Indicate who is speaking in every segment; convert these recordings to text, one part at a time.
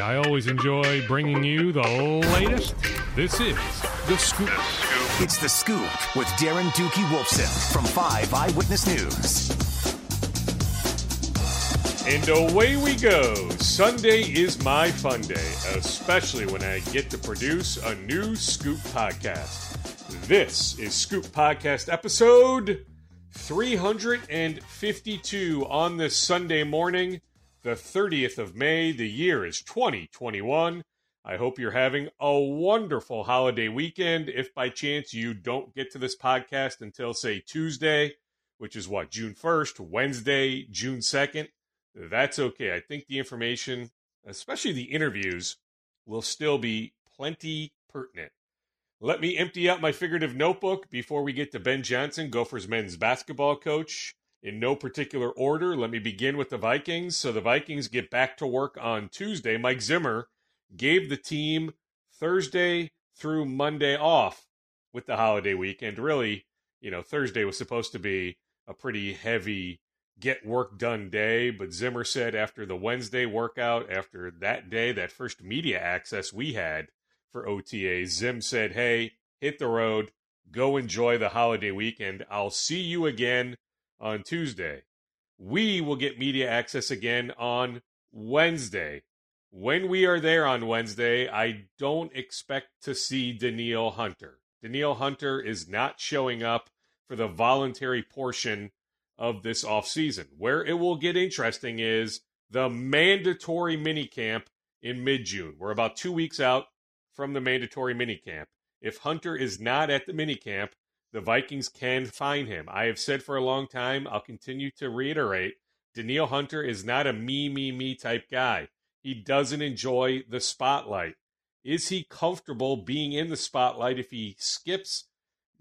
Speaker 1: I always enjoy bringing you the latest. This is The Scoop.
Speaker 2: It's The Scoop with Darren Doogie Wolfson from 5 Eyewitness News.
Speaker 3: And away we go. Sunday is my fun day, especially when I get to produce a new Scoop podcast. This is Scoop Podcast episode 352 on this Sunday morning, the 30th of May. The year is 2021. I hope you're having a wonderful holiday weekend. If by chance you don't get to this podcast until, say, Tuesday, which is what, June 1st, Wednesday, June 2nd, that's okay. I think the information, especially the interviews, will still be plenty pertinent. Let me empty out my figurative notebook before we get to Ben Johnson, Gophers men's basketball coach. In no particular order, let me begin with the Vikings. So the Vikings get back to work on Tuesday. Mike Zimmer gave the team Thursday through Monday off with the holiday weekend. Really, you know, Thursday was supposed to be a pretty heavy get work done day, but Zimmer said after the Wednesday workout, after that day, that first media access we had for OTA, Zim said, Hey, hit the road, go enjoy the holiday weekend. I'll see you again on Tuesday. We will get media access again on Wednesday. When we are there on Wednesday, I don't expect to see Danielle Hunter. Danielle Hunter is not showing up for the voluntary portion of this offseason. Where it will get interesting is the mandatory minicamp in mid June. We're about two weeks out from the mandatory minicamp. If Hunter is not at the minicamp, the Vikings can find him. I have said for a long time, I'll continue to reiterate Danielle Hunter is not a me, me, me type guy. He doesn't enjoy the spotlight. Is he comfortable being in the spotlight if he skips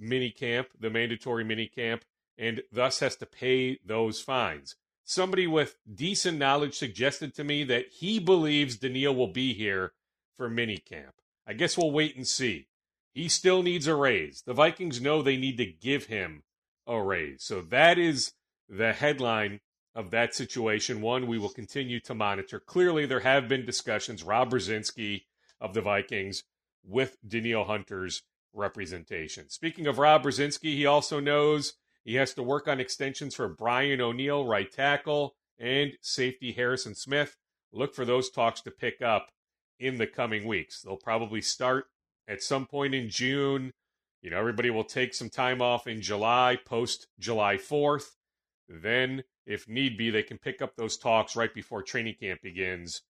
Speaker 3: minicamp, the mandatory minicamp, and thus has to pay those fines? Somebody with decent knowledge suggested to me that he believes Danielle will be here for minicamp. I guess we'll wait and see. He still needs a raise. The Vikings know they need to give him a raise. So that is the headline of that situation. One we will continue to monitor. Clearly, there have been discussions. Rob Brzezinski of the Vikings with Danielle Hunter's representation. Speaking of Rob Brzezinski, he also knows he has to work on extensions for Brian O'Neill, right tackle, and safety Harrison Smith. Look for those talks to pick up in the coming weeks. They'll probably start at some point in June. You know, everybody will take some time off in July, post July 4th. Then, if need be, they can pick up those talks right before training camp begins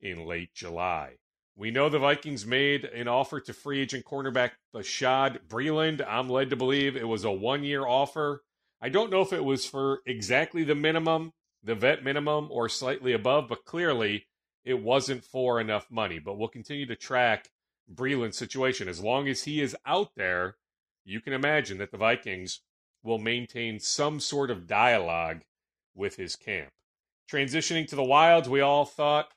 Speaker 3: in late July. We know the Vikings made an offer to free agent cornerback Bashaud Breeland. I'm led to believe it was a one year offer. I don't know if it was for exactly the minimum, the vet minimum, or slightly above, but clearly it wasn't for enough money. But we'll continue to track Breeland's situation. As long as he is out there, you can imagine that the Vikings will maintain some sort of dialogue with his camp. Transitioning to the Wilds, we all thought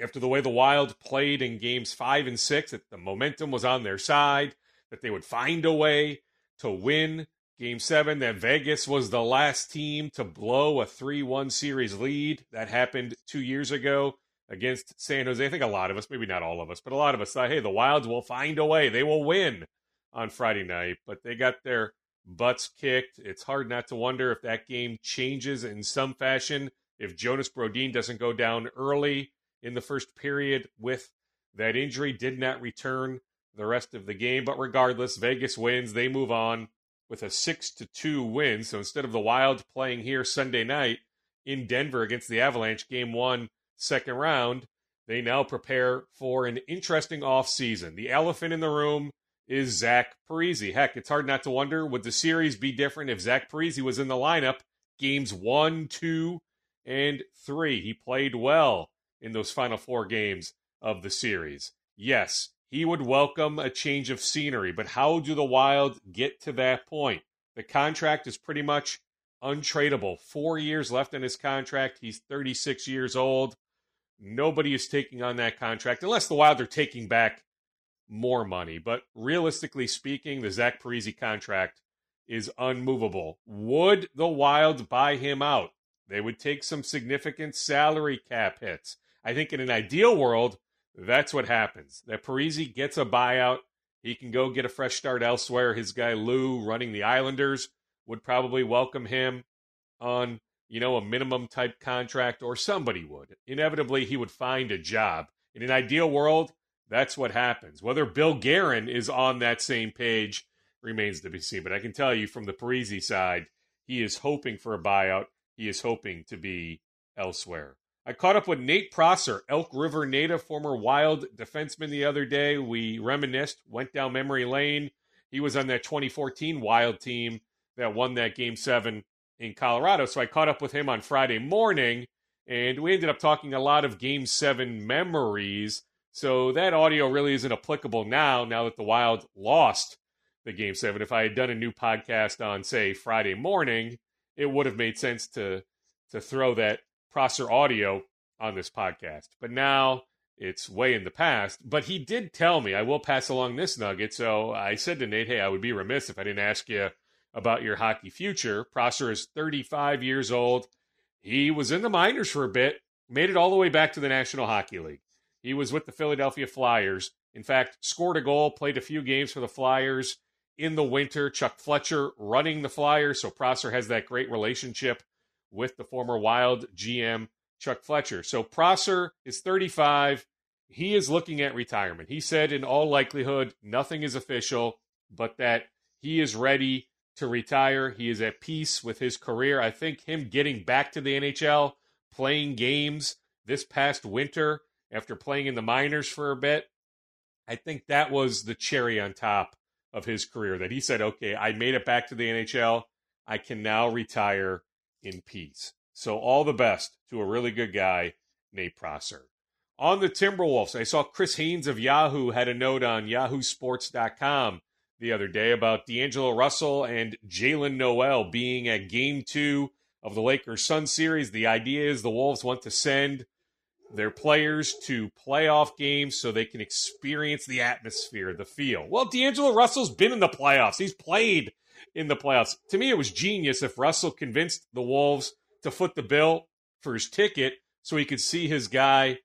Speaker 3: after the way the Wild played in games five and six that the momentum was on their side, that they would find a way to win game seven, that Vegas was the last team to blow a 3 1 series lead. That happened two years ago against San Jose. I think a lot of us, maybe not all of us, but a lot of us thought, hey, the Wilds will find a way. They will win on Friday night, but they got their butts kicked. It's hard not to wonder if that game changes in some fashion. If Jonas Brodin doesn't go down early in the first period with that injury, did not return the rest of the game. But regardless, Vegas wins. They move on with a six to two win. So instead of the Wild playing here Sunday night in Denver against the Avalanche, game one second round, they now prepare for an interesting offseason. The elephant in the room is Zach Parise. Heck, it's hard not to wonder would the series be different if Zach Parise was in the lineup games one, two, and three? He played well in those final four games of the series. Yes, he would welcome a change of scenery, but how do the Wild get to that point? The contract is pretty much untradeable. Four years left in his contract. He's 36 years old. Nobody is taking on that contract unless the Wild are taking back more money. But realistically speaking, the Zach Parise contract is unmovable. Would the Wild buy him out? They would take some significant salary cap hits. I think in an ideal world, that's what happens. That Parise gets a buyout. He can go get a fresh start elsewhere. His guy Lou running the Islanders would probably welcome him on, you know, a minimum type contract, or somebody would. Inevitably, he would find a job. In an ideal world, that's what happens. Whether Bill Guerin is on that same page remains to be seen. But I can tell you from the Parise side, he is hoping for a buyout. He is hoping to be elsewhere. I caught up with Nate Prosser, Elk River native, former Wild defenseman, the other day. We reminisced, went down memory lane. He was on that 2014 Wild team that won that game seven in Colorado. So I caught up with him on Friday morning, and we ended up talking a lot of game seven memories. So that audio really isn't applicable now, now that the Wild lost the game seven. If I had done a new podcast on, say, Friday morning, it would have made sense to to throw that Prosser audio on this podcast. But now it's way in the past. But he did tell me, I will pass along this nugget. So I said to Nate, hey, I would be remiss if I didn't ask you about your hockey future. Prosser is 35 years old. He was in the minors for a bit, made it all the way back to the National Hockey League. He was with the Philadelphia Flyers. In fact, scored a goal, played a few games for the Flyers in the winter. Chuck Fletcher running the Flyers. So Prosser has that great relationship with the former Wild GM, Chuck Fletcher. So Prosser is 35. He is looking at retirement. He said, in all likelihood, nothing is official, but that he is ready to retire. He is at peace with his career. I think him getting back to the NHL, playing games this past winter after playing in the minors for a bit, I think that was the cherry on top of his career that he said, okay, I made it back to the NHL. I can now retire in peace. So all the best to a really good guy, Nate Prosser. On the Timberwolves, I saw Chris Haynes of Yahoo had a note on yahoosports.com the other day about D'Angelo Russell and Jaylen Nowell being at game two of the Lakers Sun series. The idea is the Wolves want to send their players to playoff games so they can experience the atmosphere, the feel. Well, D'Angelo Russell's been in the playoffs. He's played in the playoffs. To me, it was genius if Russell convinced the Wolves to foot the bill for his ticket so he could see his guy,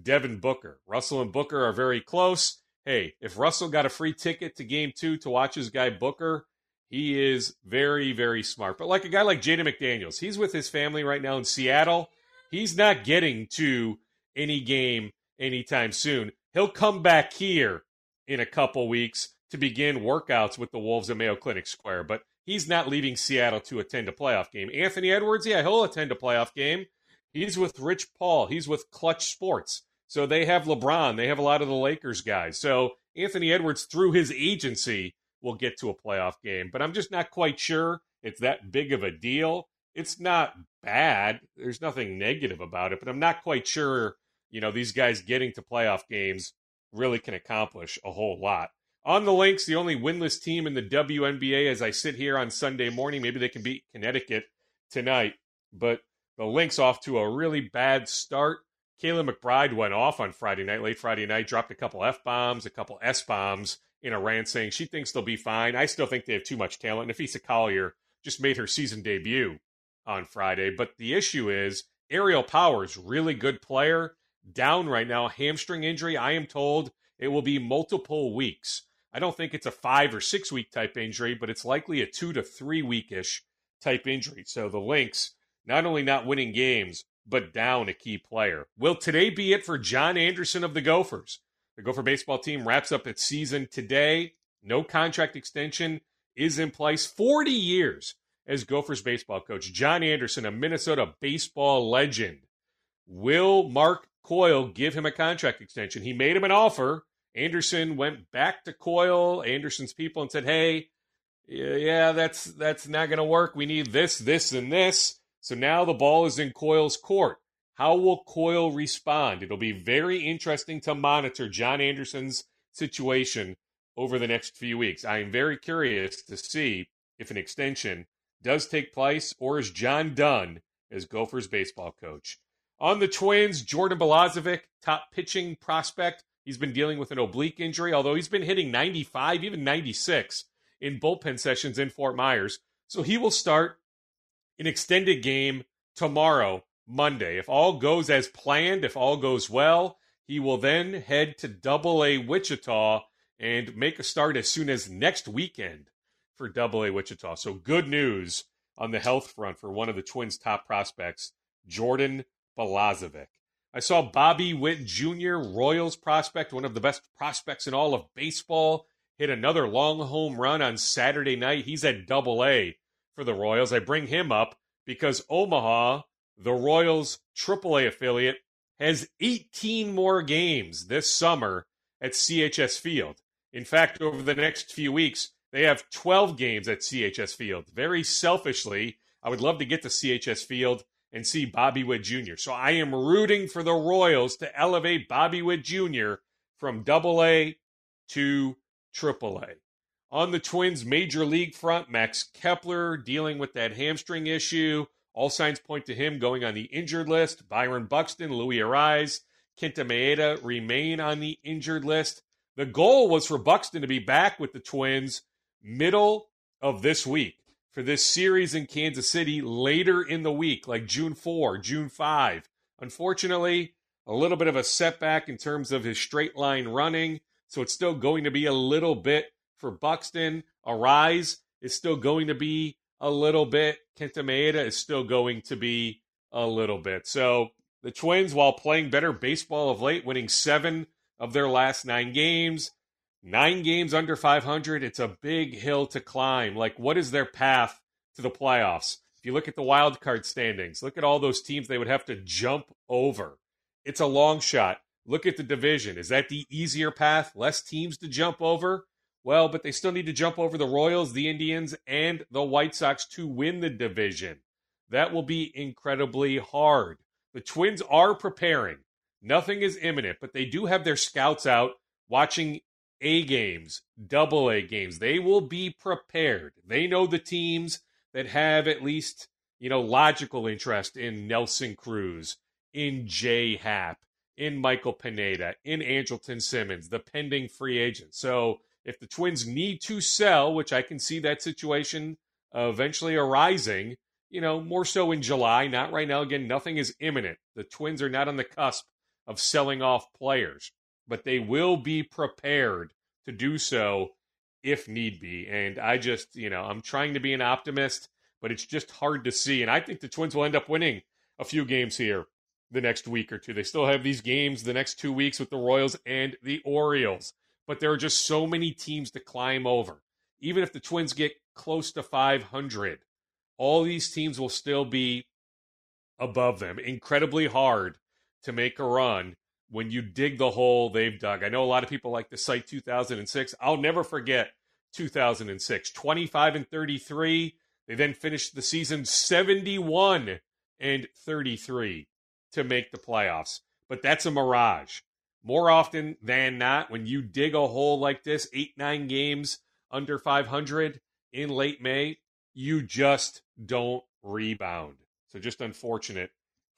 Speaker 3: Devin Booker. Russell and Booker are very close. Hey, if Russell got a free ticket to game two to watch his guy Booker, he is very, very smart. But like a guy like Jaden McDaniels, he's with his family right now in Seattle. He's not getting to any game anytime soon. He'll come back here in a couple weeks to begin workouts with the Wolves at Mayo Clinic Square, but he's not leaving Seattle to attend a playoff game. Anthony Edwards, yeah, he'll attend a playoff game. He's with Rich Paul. He's with Clutch Sports. So they have LeBron. They have a lot of the Lakers guys. So Anthony Edwards, through his agency, will get to a playoff game. But I'm just not quite sure it's that big of a deal. It's not bad. There's nothing negative about it, but I'm not quite sure, you know, these guys getting to playoff games really can accomplish a whole lot. On the Lynx, the only winless team in the WNBA as I sit here on Sunday morning. Maybe they can beat Connecticut tonight, but the Lynx off to a really bad start. Kayla McBride went off on Friday night, late Friday night, dropped a couple F bombs, a couple S bombs in a rant saying she thinks they'll be fine. I still think they have too much talent. Napheesa Collier just made her season debut on Friday. But the issue is Aerial Powers, really good player, down right now, hamstring injury. I am told it will be multiple weeks. I don't think it's a five or six week type injury, but it's likely a two to three weekish type injury. So the Lynx not only not winning games, but down a key player. Will today be it for John Anderson of the Gophers? The Gopher baseball team wraps up its season today. No contract extension is in place. 40 years as Gophers baseball coach. John Anderson, a Minnesota baseball legend. Will Mark Coyle give him a contract extension? He made him an offer. Anderson went back to Coyle, Anderson's people, and said, "Hey, yeah, that's that's not going to work. We need this, this, and this." So now the ball is in Coyle's court. How will Coyle respond? It'll be very interesting to monitor John Anderson's situation over the next few weeks. I am very curious to see if an extension does take place or is John done as Gophers baseball coach. On the Twins, Jordan Balazovic, top pitching prospect, He's been dealing with an oblique injury, although he's been hitting 95, even 96 in bullpen sessions in Fort Myers. So he will start an extended game tomorrow Monday. If all goes as planned, if all goes well, he will then head to Double A Wichita and make a start as soon as next weekend for Double A Wichita. So good news on the health front for one of the Twins' top prospects, Jordan Balazovic. I saw Bobby Witt Jr., Royals prospect, one of the best prospects in all of baseball, hit another long home run on Saturday night. He's at double A for the Royals. I bring him up because Omaha, the Royals triple A affiliate, has 18 more games this summer at CHS Field. In fact, over the next few weeks, they have 12 games at CHS Field. Very selfishly, I would love to get to CHS Field and see Bobby Witt Jr. So I am rooting for the Royals to elevate Bobby Witt Jr. from double A to triple A. On the Twins major league front, Max Kepler dealing with that hamstring issue. All signs point to him going on the injured list. Byron Buxton, Luis Arraez, Kenta Maeda remain on the injured list. The goal was for Buxton to be back with the Twins middle of this week for this series in Kansas City later in the week, like June 4, June 5. Unfortunately, a little bit of a setback in terms of his straight line running. So it's still going to be a little bit for Buxton. Arraez is still going to be a little bit. Kenta Maeda is still going to be a little bit. So the Twins, while playing better baseball of late, winning seven of their last nine games, Nine games under 500, it's a big hill to climb. Like, what is their path to the playoffs? If you look at the wild card standings, look at all those teams they would have to jump over. It's a long shot. Look at the division. Is that the easier path? Less teams to jump over? Well, but they still need to jump over the Royals, the Indians, and the White Sox to win the division. That will be incredibly hard. The Twins are preparing. Nothing is imminent, but they do have their scouts out watching a games, double A games. They will be prepared. They know the teams that have at least, you know, logical interest in Nelson Cruz, in J Happ, in Michael Pineda, in Andrelton Simmons, the pending free agent. So if the Twins need to sell, which I can see that situation uh, eventually arising, you know, more so in July, not right now. Again, nothing is imminent. The Twins are not on the cusp of selling off players but they will be prepared to do so if need be. And I just, you know, I'm trying to be an optimist, but it's just hard to see. And I think the Twins will end up winning a few games here the next week or two. They still have these games the next two weeks with the Royals and the Orioles, but there are just so many teams to climb over. Even if the Twins get close to 500, all these teams will still be above them. Incredibly hard to make a run when you dig the hole they've dug. I know a lot of people like to cite 2006. I'll never forget 2006. 25 and 33. They then finished the season 71 and 33 to make the playoffs. But that's a mirage. More often than not, when you dig a hole like this, eight, nine games under 500 in late May, you just don't rebound. So just unfortunate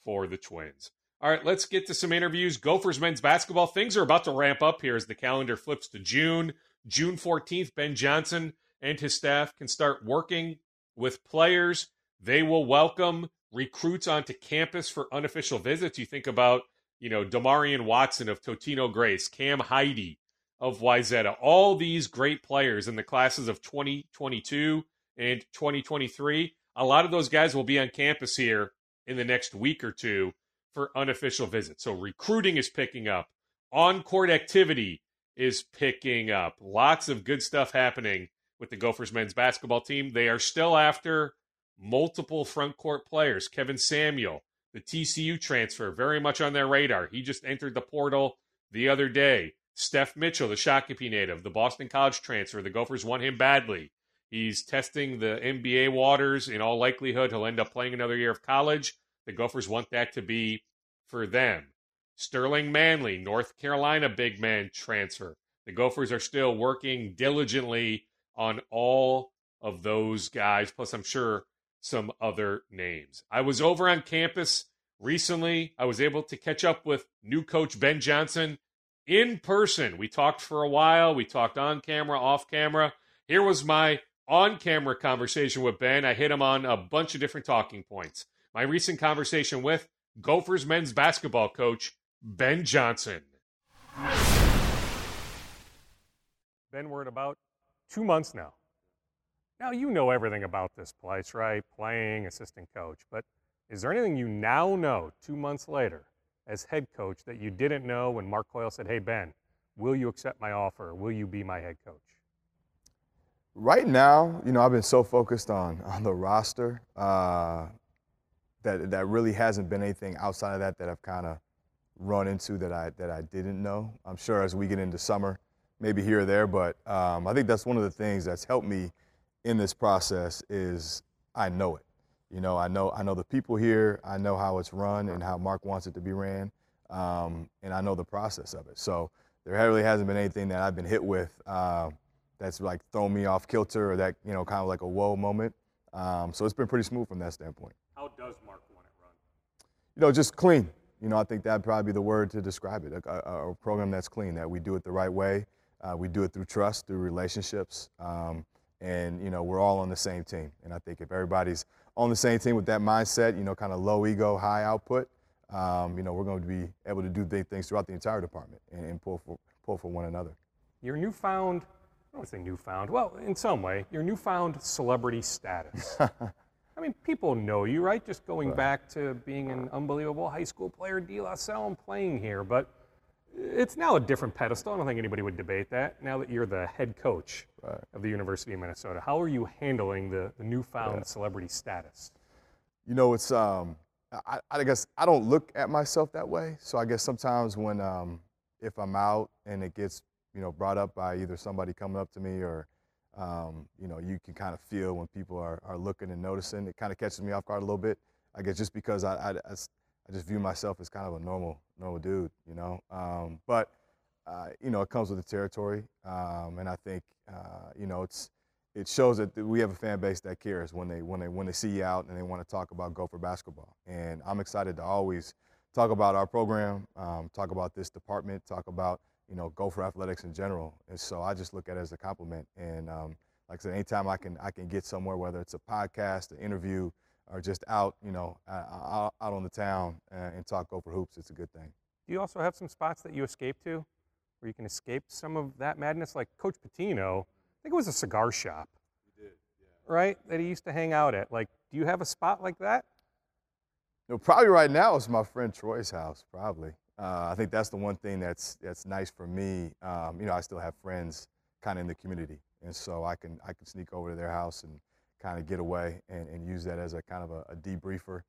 Speaker 3: for the Twins. All right, let's get to some interviews. Gophers men's basketball. Things are about to ramp up here as the calendar flips to June. June 14th, Ben Johnson and his staff can start working with players. They will welcome recruits onto campus for unofficial visits. You think about, you know, Demarion Watson of Totino Grace, Cam Heide of Wayzata, all these great players in the classes of 2022 and 2023. A lot of those guys will be on campus here in the next week or two for unofficial visits. So recruiting is picking up, on court activity is picking up. Lots of good stuff happening with the Gophers men's basketball team. They are still after multiple front court players. Kevin Samuel, the TCU transfer, very much on their radar. He just entered the portal the other day. Steph Mitchell, the Shakopee native, the Boston College transfer. The Gophers want him badly. He's testing the NBA waters. In all likelihood, he'll end up playing another year of college. The Gophers want that to be for them. Sterling Manley, North Carolina big man transfer. The Gophers are still working diligently on all of those guys, plus, I'm sure some other names. I was over on campus recently. I was able to catch up with new coach Ben Johnson in person. We talked for a while, we talked on camera, off camera. Here was my on camera conversation with Ben. I hit him on a bunch of different talking points my recent conversation with
Speaker 4: Gophers men's basketball coach Ben Johnson.
Speaker 3: Ben, we're at about two months now. Now you know everything about this place, right? Playing, assistant coach. But is there anything you now know, two months later, as head coach, that you didn't know when Mark Coyle said, "Hey Ben, will you accept my offer? Will you be my head coach?"
Speaker 5: Right now, you know, I've been so focused on on the roster uh, that that really hasn't been anything outside of that that I've kind of run into that I that I didn't know. I'm sure as we get into summer, maybe here or there, but um, I think that's one of the things that's helped me in this process is I know it. You know, I know I know the people here. I know how it's run and how Mark wants it to be ran, um, and I know the process of it. So there really hasn't been anything that I've been hit with uh, that's like thrown me off kilter or that you know kind of like a whoa moment. Um, so it's been pretty smooth from that standpoint.
Speaker 3: How does Mark want it run?
Speaker 5: You know, just clean. You know, I think that'd probably be the word to describe it. A, a, a program that's clean, that we do it the right way. Uh, we do it through trust, through relationships, um, and you know we're all on the same team. And I think if everybody's on the same team with that mindset, you know, kind of low ego, high output, um, you know, we're going to be able to do big things throughout the entire department and, and pull for pull for one another.
Speaker 3: Your newfound, I don't say newfound, well, in some way, your newfound celebrity status. I mean, people know you, right? Just going
Speaker 5: Right.
Speaker 3: back to being an unbelievable high school player, De La Salle, and playing here, but it's now a different pedestal. I don't think anybody would debate that. Now that you're the head coach
Speaker 5: Right.
Speaker 3: of the University of Minnesota, how are you handling the, the newfound celebrity status?
Speaker 5: You know, it's um, I, I guess I don't look at myself that way. So I guess sometimes when um, if I'm out and it gets you know brought up by either somebody coming up to me or um, you know you can kind of feel when people are, are looking and noticing. It kind of catches me off guard a little bit. I guess just because I, I, I I just view myself as kind of a normal normal dude, you know. Um, but uh, you know, it comes with the territory, um, and I think uh, you know it's it shows that we have a fan base that cares when they when they when they see you out and they want to talk about Gopher basketball. And I'm excited to always talk about our program, um, talk about this department, talk about you know Gopher athletics in general. And so I just look at it as a compliment. And um, like I said, anytime I can I can get somewhere, whether it's a podcast, an interview, or just out you know uh, out, out on the town uh, and talk over hoops, it's a good thing.
Speaker 3: Do you also have some spots that you escape to where you can escape some of that madness? Like Coach Pitino, I think it was a cigar shop. Right? That he used to hang out at. Like, do you have a spot like that?
Speaker 5: No, probably right now it's my friend Troy's house. Probably, uh, I think that's the one thing that's that's nice for me. Um, you know, I still have friends kind of in the community, and so I can I can sneak over to their house and kind of get away and, and use that as a kind of a, a debriefer.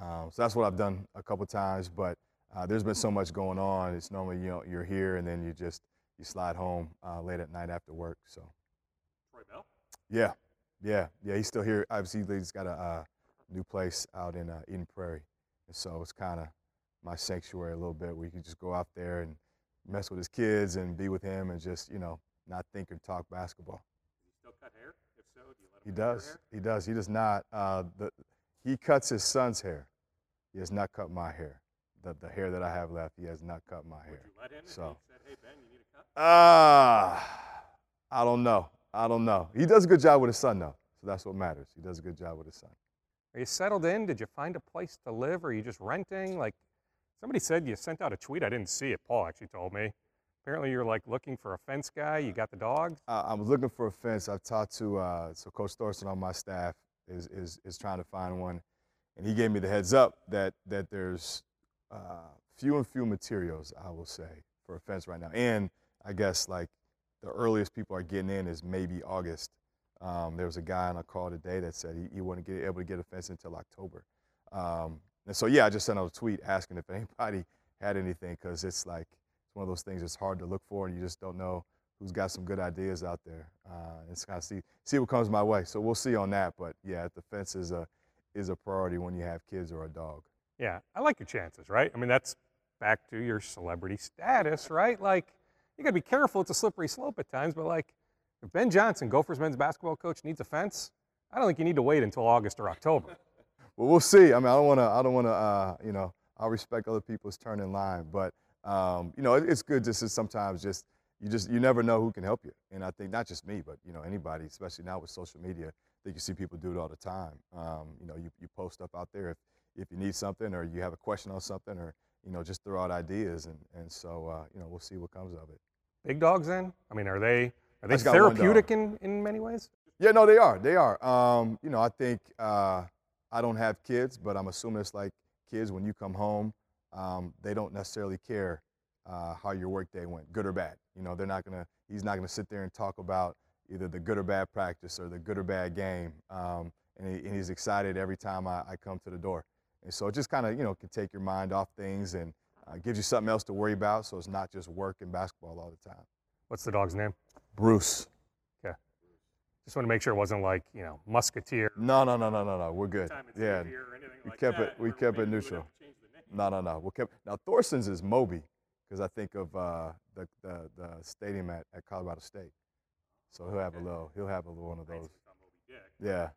Speaker 5: Um, so that's what I've done a couple times. But uh, there's been so much going on. It's normally you know you're here and then you just you slide home uh, late at night after work. So
Speaker 3: Troy Bell?
Speaker 5: yeah, yeah, yeah. He's still here. Obviously, he's got a uh, new place out in uh, Eden Prairie, and so it's kind of my sanctuary a little bit, where you can just go out there and mess with his kids and be with him, and just you know not think or talk basketball.
Speaker 3: Does he still cut hair? If so, do you let
Speaker 5: He
Speaker 3: him cut your
Speaker 5: does. He does. He does not. Uh, the, he cuts his son's hair. He has not cut my hair. The, the hair that I have left, he has not cut my hair.
Speaker 3: Would you let him
Speaker 5: So.
Speaker 3: he said, hey, Ben, you need a cut?
Speaker 5: Ah, I don't know. I don't know. He does a good job with his son, though. So that's what matters. He does a good job with his son.
Speaker 3: Are you settled in? Did you find a place to live? Or are you just renting? Like, somebody said you sent out a tweet. I didn't see it. Paul actually told me. Apparently, you're like looking for a fence guy. You got the dogs.
Speaker 5: Uh, I was looking for a fence. I've talked to uh, so Coach Thorson on my staff is, is is trying to find one, and he gave me the heads up that that there's uh, few and few materials I will say for a fence right now, and I guess like the earliest people are getting in is maybe August. Um, there was a guy on a call today that said he, he wouldn't get able to get a fence until October, um, and so yeah, I just sent out a tweet asking if anybody had anything because it's like one of those things that's hard to look for, and you just don't know who's got some good ideas out there. Uh, and kind of see see what comes my way. So we'll see on that. But yeah, the fence is a is a priority when you have kids or a dog.
Speaker 3: Yeah, I like your chances, right? I mean, that's back to your celebrity status, right? Like, you got to be careful. It's a slippery slope at times, but like, if Ben Johnson, Gophers men's basketball coach, needs a fence, I don't think you need to wait until August or October.
Speaker 5: Well, we'll see. I mean, I don't want to. I don't want to. Uh, you know, I'll respect other people's turn in line, but um, you know, it, it's good just to sometimes just you just you never know who can help you. And I think not just me, but you know anybody, especially now with social media, that you see people do it all the time. Um, you know, you, you post stuff out there. If if you need something or you have a question on something or you know just throw out ideas and and so uh, you know we'll see what comes of it.
Speaker 3: Big dogs then? I mean, are they are they
Speaker 5: just got one dog.
Speaker 3: therapeutic in, in many ways?
Speaker 5: Yeah, no, they are. They are. Um, you know, I think uh, I don't have kids, but I'm assuming it's like kids when you come home, um, they don't necessarily care uh, how your workday went, good or bad. You know, they're not gonna. He's not gonna sit there and talk about either the good or bad practice or the good or bad game. Um, and, he, and, he's excited every time I, I, come to the door. And so it just kind of you know can take your mind off things and uh, gives you something else to worry about. So it's not just work and basketball all the time.
Speaker 3: What's the dog's name?
Speaker 5: Bruce. Okay.
Speaker 3: Just want to make sure it wasn't like you know musketeer.
Speaker 5: No, no, no, no, no, no. We're good. Yeah, we
Speaker 3: like
Speaker 5: kept
Speaker 3: that,
Speaker 5: it. We kept it neutral. No, no, no. We kept now. Thorson's is Moby, because I think of uh, the, the the stadium at, at Colorado State. So he'll have a little. He'll have a little one of those.
Speaker 3: see it's on Moby Dick.
Speaker 5: Yeah.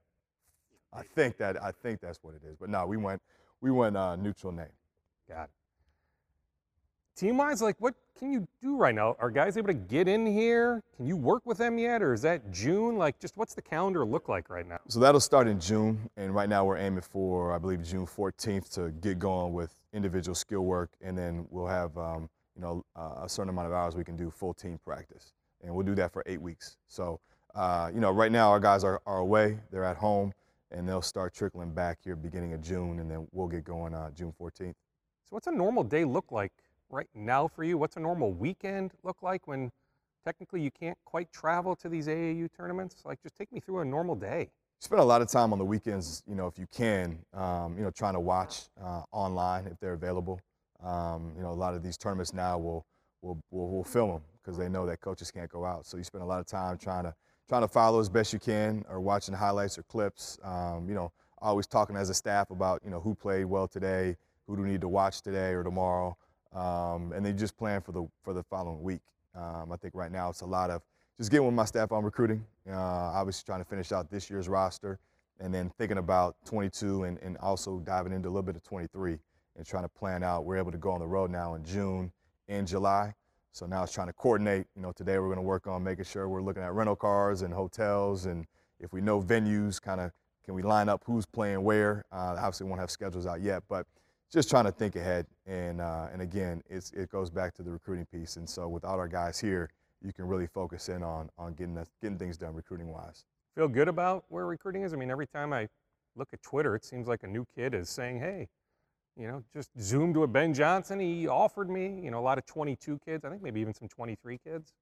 Speaker 5: I think that I think that's what it is. But no, we went we went uh, neutral name.
Speaker 3: Got it. Team wise, like what can you do right now? Are guys able to get in here? Can you work with them yet? Or is that June? Like just what's the calendar look like right now?
Speaker 5: So that'll start in June, and right now we're aiming for I believe June 14th to get going with individual skill work, and then we'll have um, you know uh, a certain amount of hours we can do full team practice, and we'll do that for eight weeks. So uh, you know right now our guys are, are away, they're at home, and they'll start trickling back here beginning of June, and then we'll get going uh, June 14th.
Speaker 3: So what's a normal day look like right now for you? What's a normal weekend look like when technically you can't quite travel to these AAU tournaments? Like just take me through a normal day.
Speaker 5: spend a lot of time on the weekends, you know, if you can, um, you know, trying to watch uh, online if they're available. Um, you know, a lot of these tournaments now will will will, will film them because they know that coaches can't go out. So you spend a lot of time trying to trying to follow as best you can, or watching highlights or clips. Um, you know, always talking as a staff about you know who played well today, who do we need to watch today or tomorrow, um, and then just plan for the for the following week. Um, I think right now it's a lot of just getting with my staff on recruiting. Uh, obviously trying to finish out this year's roster, and then thinking about 22 and, and also diving into a little bit of 23 and trying to plan out. We're able to go on the road now in June and July. So now it's trying to coordinate. You know, today we're going to work on making sure we're looking at rental cars and hotels, and if we know venues, kind of can we line up who's playing where. Uh, obviously, we won't have schedules out yet, but just trying to think ahead. And uh, and again, it's, it goes back to the recruiting piece. And so without our guys here, you can really focus in on on getting us, getting things done recruiting wise.
Speaker 3: Feel good about where recruiting is? I mean, every time I look at Twitter, it seems like a new kid is saying, hey, you know, just zoomed with Ben Johnson. He offered me, you know, a lot of 22 kids. I think maybe even some 23 kids.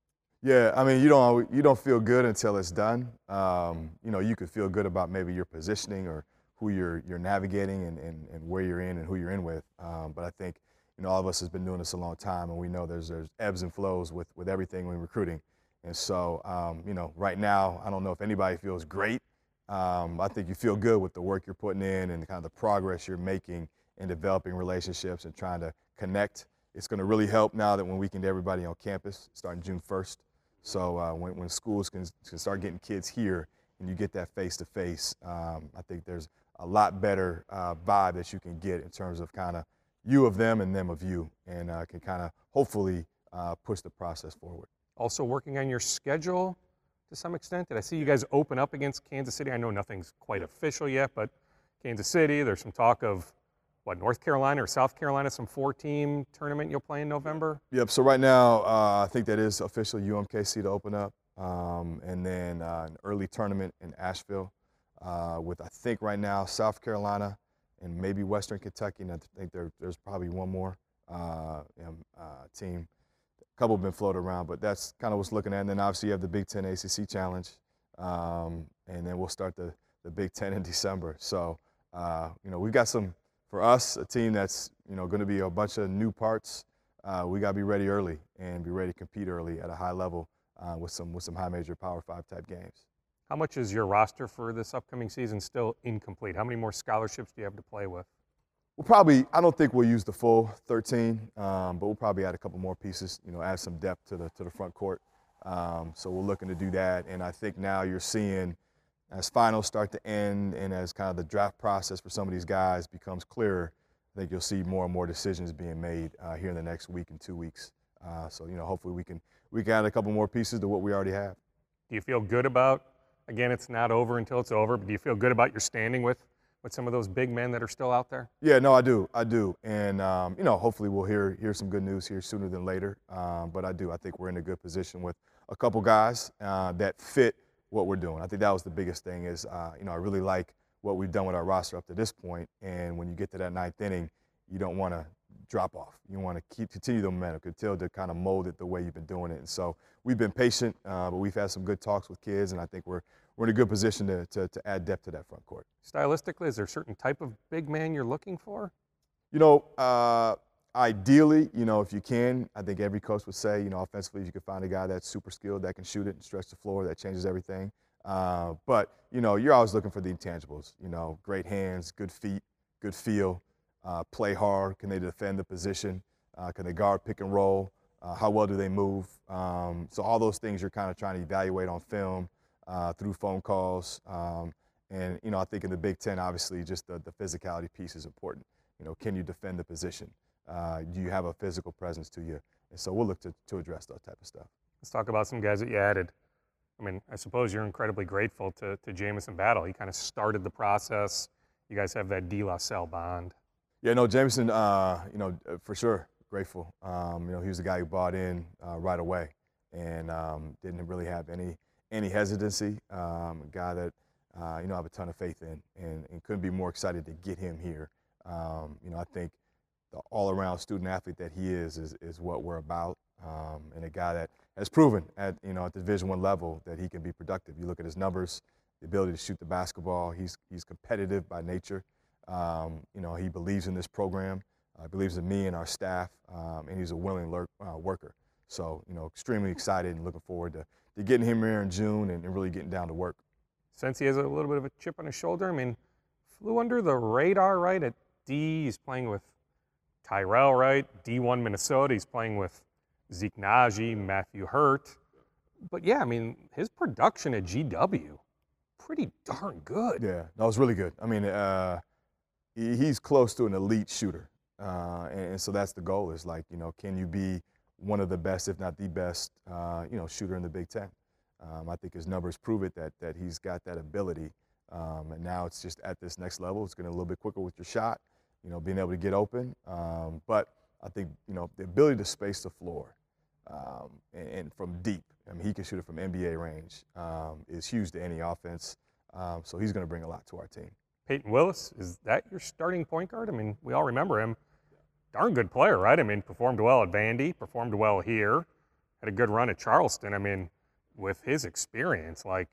Speaker 5: Yeah, I mean, you don't you don't feel good until it's done. Um, you know, you could feel good about maybe your positioning or who you're you're navigating and, and, and where you're in and who you're in with. Um, but I think you know all of us has been doing this a long time, and we know there's there's ebbs and flows with with everything when recruiting. And so um, you know, right now, I don't know if anybody feels great. Um, I think you feel good with the work you're putting in and kind of the progress you're making in developing relationships and trying to connect. It's going to really help now that when we can get everybody on campus starting June 1st. So uh, when, when schools can, can start getting kids here and you get that face to face, I think there's a lot better uh, vibe that you can get in terms of kind of you of them and them of you, and uh, can kind of hopefully uh, push the process forward.
Speaker 3: Also working on your schedule to some extent. Did I see you guys open up against Kansas City? I know nothing's quite official yet, but Kansas City, there's some talk of what, North Carolina or South Carolina, some four team tournament you'll play in November?
Speaker 5: Yep. So right now, uh, I think that is official UMKC to open up, um, and then uh, an early tournament in Asheville uh, with I think right now South Carolina and maybe Western Kentucky, and I think there, there's probably one more uh, um, uh, team. A couple have been floated around, but that's kind of what's looking at. And then obviously you have the Big Ten ACC Challenge, um, and then we'll start the, the Big Ten in December. So uh, you know we've got some for us a team that's you know going to be a bunch of new parts. Uh, we got to be ready early and be ready to compete early at a high level uh, with some with some high major Power Five type games.
Speaker 3: How much is your roster for this upcoming season still incomplete? How many more scholarships do you have to play with?
Speaker 5: We'll probably, I don't think we'll use the full 13, um, but we'll probably add a couple more pieces, you know, add some depth to the, to the front court. Um, so we're looking to do that. And I think now you're seeing as finals start to end and as kind of the draft process for some of these guys becomes clearer, I think you'll see more and more decisions being made uh, here in the next week and two weeks. Uh, so, you know, hopefully we can, we can add a couple more pieces to what we already have.
Speaker 3: Do you feel good about, again, it's not over until it's over, but do you feel good about your standing with, with some of those big men that are still out there?
Speaker 5: Yeah, no, I do, I do, and um, you know, hopefully we'll hear hear some good news here sooner than later. Um, but I do, I think we're in a good position with a couple guys uh, that fit what we're doing. I think that was the biggest thing. Is uh, you know, I really like what we've done with our roster up to this point. and when you get to that ninth inning, you don't want to drop off. You want to keep continue the momentum, continue to kind of mold it the way you've been doing it. And so we've been patient, uh, but we've had some good talks with kids, and I think we're we're in a good position to, to, to add depth to that front court.
Speaker 3: Stylistically, is there a certain type of big man you're looking for?
Speaker 5: You know, uh, ideally, you know, if you can, I think every coach would say, you know, offensively, you can find a guy that's super skilled that can shoot it and stretch the floor, that changes everything. Uh, but you know, you're always looking for the intangibles. You know, great hands, good feet, good feel, uh, play hard. Can they defend the position? Uh, can they guard pick and roll? Uh, how well do they move? Um, so all those things you're kind of trying to evaluate on film uh, through phone calls. Um, and you know, I think in the Big Ten, obviously, just the, the physicality piece is important. You know, can you defend the position? Uh, do you have a physical presence to you? And so we'll look to, to address that type of stuff.
Speaker 3: Let's talk about some guys that you added. I mean, I suppose you're incredibly grateful to, to Jamison Battle. He kind of started the process. You guys have that De La Salle bond.
Speaker 5: Yeah, no, Jamison, uh, you know, for sure, grateful. Um, you know, he was the guy who bought in uh, right away and um, didn't really have any any hesitancy. Um, a guy that uh, you know I have a ton of faith in, and, and couldn't be more excited to get him here. Um, you know, I think the all-around student athlete that he is is, is what we're about, um, and a guy that has proven at you know at the Division One level that he can be productive. You look at his numbers, the ability to shoot the basketball. He's he's competitive by nature. Um, you know, he believes in this program. Uh, believes in me and our staff, um, and he's a willing lurk, uh, worker. So, you know, extremely excited and looking forward to, to getting him here in June and, and really getting down to work.
Speaker 3: Since he has a little bit of a chip on his shoulder, I mean, flew under the radar, right? At D, he's playing with Tyrell, right? D1 Minnesota, he's playing with Zeke Nnaji, Matthew Hurt. But yeah, I mean, his production at GW, pretty darn good.
Speaker 5: Yeah, that was really good. I mean, uh, he, he's close to an elite shooter. Uh, and, and, so that's the goal is like, you know, can you be one of the best, if not the best, uh, you know, shooter in the Big Ten? Um, I think his numbers prove it that, that he's got that ability. Um, and now it's just at this next level. It's getting a little bit quicker with your shot, you know, being able to get open. Um, but I think, you know, the ability to space the floor um, and, and, from deep, I mean, he can shoot it from NBA range, um, is huge to any offense. Um, so he's going to bring a lot to our team.
Speaker 3: Peyton Willis, is that your starting point guard? I mean, we all remember him darn good player, right? I mean, performed well at Vandy, performed well here, had a good run at Charleston. I mean, with his experience, like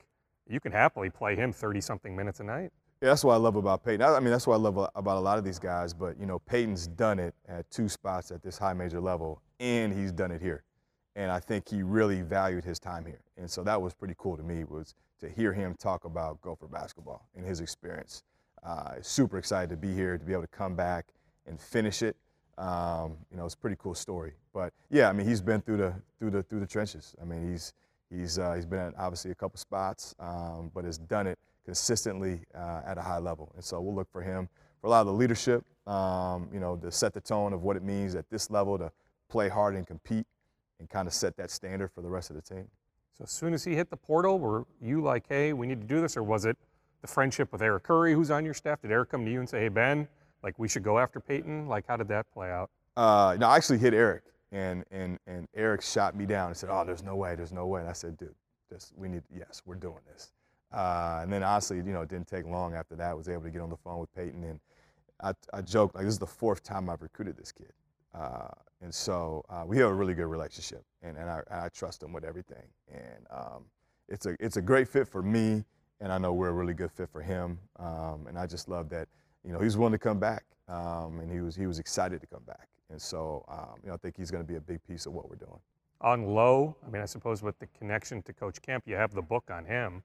Speaker 3: you can happily play him 30 something minutes a night.
Speaker 5: Yeah, that's what I love about Peyton. I mean, that's what I love about a lot of these guys. But you know, Peyton's done it at two spots at this high major level, and he's done it here. And I think he really valued his time here. And so that was pretty cool to me was to hear him talk about Gopher basketball and his experience. Uh, super excited to be here to be able to come back and finish it. Um, you know, it's a pretty cool story. But yeah, I mean, he's been through the through the through the trenches. I mean, he's he's uh, he's been at obviously a couple spots, um, but has done it consistently uh, at a high level. And so we'll look for him for a lot of the leadership. Um, you know, to set the tone of what it means at this level to play hard and compete, and kind of set that standard for the rest of the team.
Speaker 3: So as soon as he hit the portal, were you like, hey, we need to do this, or was it the friendship with Eric Curry, who's on your staff? Did Eric come to you and say, hey, Ben? Like we should go after Peyton? Like how did that play out?
Speaker 5: Uh, no, I actually hit Eric, and and and Eric shot me down and said, "Oh, there's no way, there's no way." And I said, "Dude, this we need. Yes, we're doing this." Uh, and then honestly, you know, it didn't take long after that. I was able to get on the phone with Peyton, and I, I joked like this is the fourth time I've recruited this kid, uh, and so uh, we have a really good relationship, and and I, I trust him with everything, and um, it's a it's a great fit for me, and I know we're a really good fit for him, um, and I just love that you know, he was willing to come back, um, and he was he was excited to come back. And so, um, you know, I think he's going to be a big piece of what we're doing.
Speaker 3: On Loewe, I mean, I suppose with the connection to Coach Kemp, you have the book on him.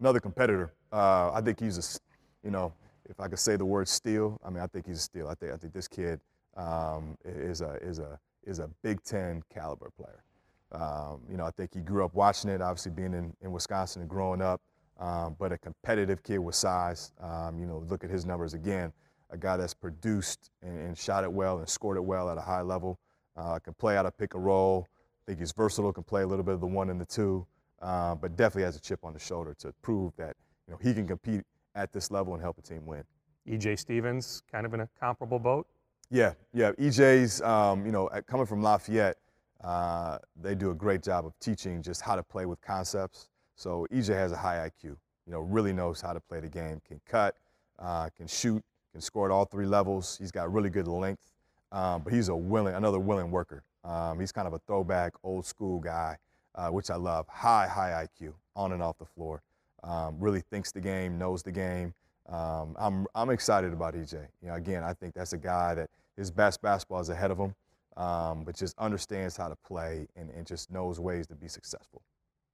Speaker 5: Another competitor. Uh, I think he's a, you know, if I could say the word steal, I mean, I think he's a steal. I think I think this kid um, is a is a is a Big Ten caliber player. Um, you know, I think he grew up watching it, obviously being in, in Wisconsin and growing up um, but a competitive kid with size. Um, you know, look at his numbers again. A guy that's produced and, and, shot it well and scored it well at a high level. Uh, can play out of pick and roll. I think he's versatile. Can play a little bit of the one and the two, uh, but definitely has a chip on the shoulder to prove that you know he can compete at this level and help a team win.
Speaker 3: EJ Stephens, kind of in a comparable boat.
Speaker 5: Yeah, yeah. EJ's, um, you know, coming from Lafayette, uh, they do a great job of teaching just how to play with concepts. So EJ has a high IQ. You know, really knows how to play the game. Can cut, uh, can shoot, can score at all three levels. He's got really good length, um, but he's a willing, another willing worker. Um, he's kind of a throwback, old school guy, uh, which I love. High, high IQ, on and off the floor. Um, really thinks the game, knows the game. Um, I'm, I'm excited about EJ. You know, again, I think that's a guy that his best basketball is ahead of him, um, but just understands how to play and, and just knows ways to be successful.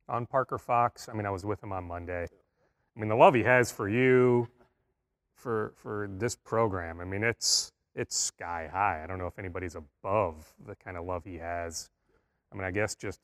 Speaker 3: On Parker Fox, I mean, I was with him on Monday. I mean, the love he has for you, for for this program. I mean, it's it's sky high. I don't know if anybody's above the kind of love he has. I mean, I guess just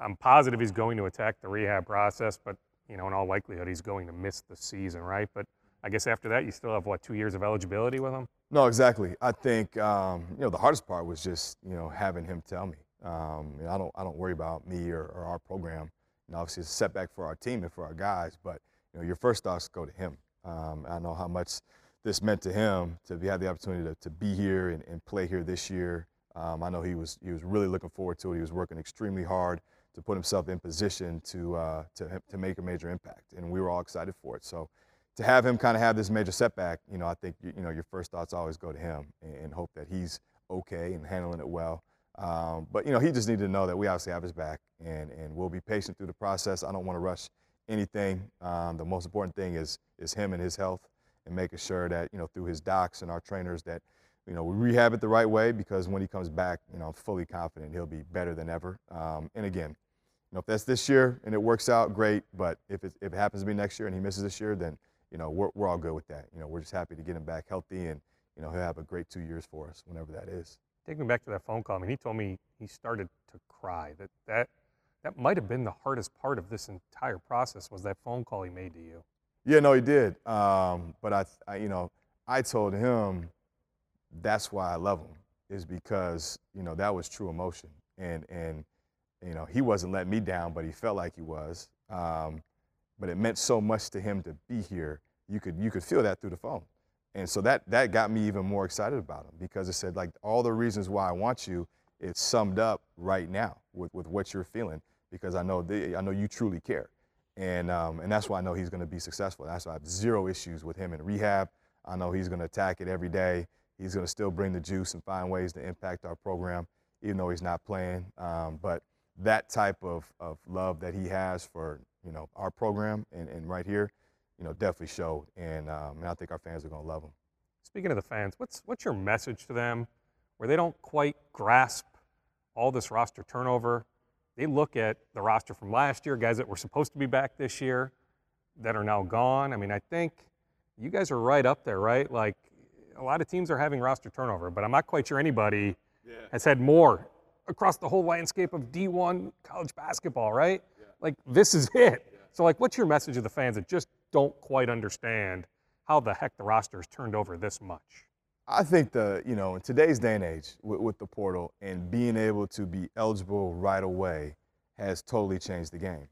Speaker 3: I'm positive he's going to attack the rehab process, but you know, in all likelihood, he's going to miss the season, right? But I guess after that, you still have what two years of eligibility with him?
Speaker 5: No, exactly. I think um, you know the hardest part was just you know having him tell me. Um, you know, I don't I don't worry about me or, or our program. Know, obviously, it's a setback for our team and for our guys, but you know, your first thoughts go to him. Um, I know how much this meant to him to be, have the opportunity to, to be here and, and play here this year. Um, I know he was he was really looking forward to it. He was working extremely hard to put himself in position to uh, to to make a major impact, and we were all excited for it. So to have him kind of have this major setback, you know, I think you know your first thoughts always go to him and, and hope that he's okay and handling it well. Um, but you know, he just needed to know that we obviously have his back, and and we'll be patient through the process. I don't want to rush anything. Um, the most important thing is is him and his health, and making sure that you know through his docs and our trainers that you know we rehab it the right way because when he comes back, you know, I'm fully confident he'll be better than ever. Um, and again, you know, if that's this year and it works out, great. But if it if it happens to be next year and he misses this year, then you know, we're, we're all good with that. You know, we're just happy to get him back healthy and, you know, he'll have a great two years for us whenever that is.
Speaker 3: Take me back to that phone call. I mean, he told me he started to cry. That that that might have been the hardest part of this entire process was that phone call he made to you.
Speaker 5: Yeah, no, he did. Um, but I, I, you know, I told him that's why I love him is because you know that was true emotion, and and you know he wasn't letting me down, but he felt like he was. Um, but it meant so much to him to be here. You could you could feel that through the phone. And so that that got me even more excited about him because it said like all the reasons why I want you, it's summed up right now with, with what you're feeling because I know I know you truly care. And um, and that's why I know he's going to be successful. That's why I have zero issues with him in rehab. I know he's going to attack it every day. He's going to still bring the juice and find ways to impact our program, even though he's not playing. Um, but that type of, of love that he has for you know our program and, and right here, you know, definitely showed. And, um, and I think our fans are going to love him.
Speaker 3: Speaking of the fans, what's what's your message to them, where they don't quite grasp all this roster turnover? They look at the roster from last year, guys that were supposed to be back this year, that are now gone. I mean, I think you guys are right up there, right? Like a lot of teams are having roster turnover, but I'm not quite sure anybody yeah. has had more across the whole landscape of D1 college basketball, right? Yeah. Like this is it. Yeah. So like what's your message to the fans that just don't quite understand how the heck the roster has turned over this much?
Speaker 5: I think the, you know, in today's day and age with, with the portal and being able to be eligible right away has totally changed the game.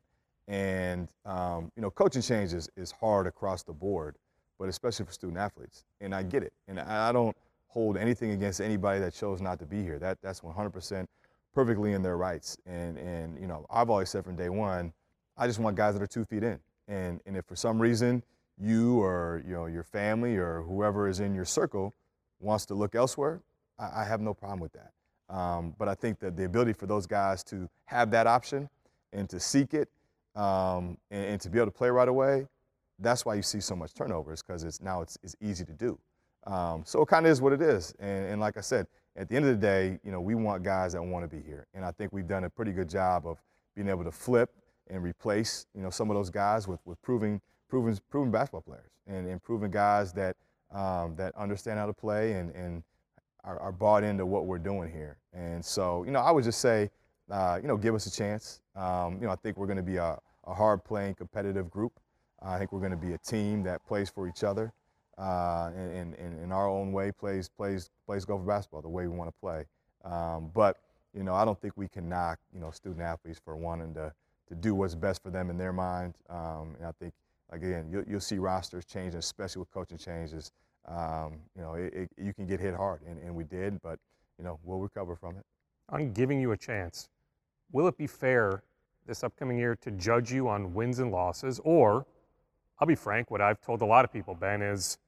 Speaker 5: And, um, you know, coaching changes is hard across the board, but especially for student athletes. And I get it. And I don't hold anything against anybody that chose not to be here. That, that's 100% perfectly in their rights. And, and you know, I've always said from day one, I just want guys that are two feet in. And, and if for some reason you or you know, your family or whoever is in your circle wants to look elsewhere, I, I have no problem with that. Um, but I think that the ability for those guys to have that option and to seek it um, and, and, to be able to play right away, that's why you see so much turnovers because it's now it's, it's easy to do. Um, so it kind of is what it is. And, and like I said, at the end of the day, you know, we want guys that want to be here. And I think we've done a pretty good job of being able to flip and replace, you know, some of those guys with, with proving, proven, proven basketball players and, and proven guys that, um, that understand how to play and, and are, are, bought into what we're doing here. And so, you know, I would just say, uh, you know, give us a chance. Um, you know, I think we're going to be a, a hard-playing, competitive group. I think we're going to be a team that plays for each other uh, in, in, in, our own way, plays, plays, plays Gopher basketball the way we want to play. Um, but, you know, I don't think we can knock, you know, student athletes for wanting to, to do what's best for them in their mind. Um, and I think Again, you'll, you'll see rosters change, especially with coaching changes. Um, you know, it, it, you can get hit hard, and, and we did, but you know, we'll recover from it.
Speaker 3: I'm giving you a chance. Will it be fair this upcoming year to judge you on wins and losses, or I'll be frank, what I've told a lot of people, Ben, is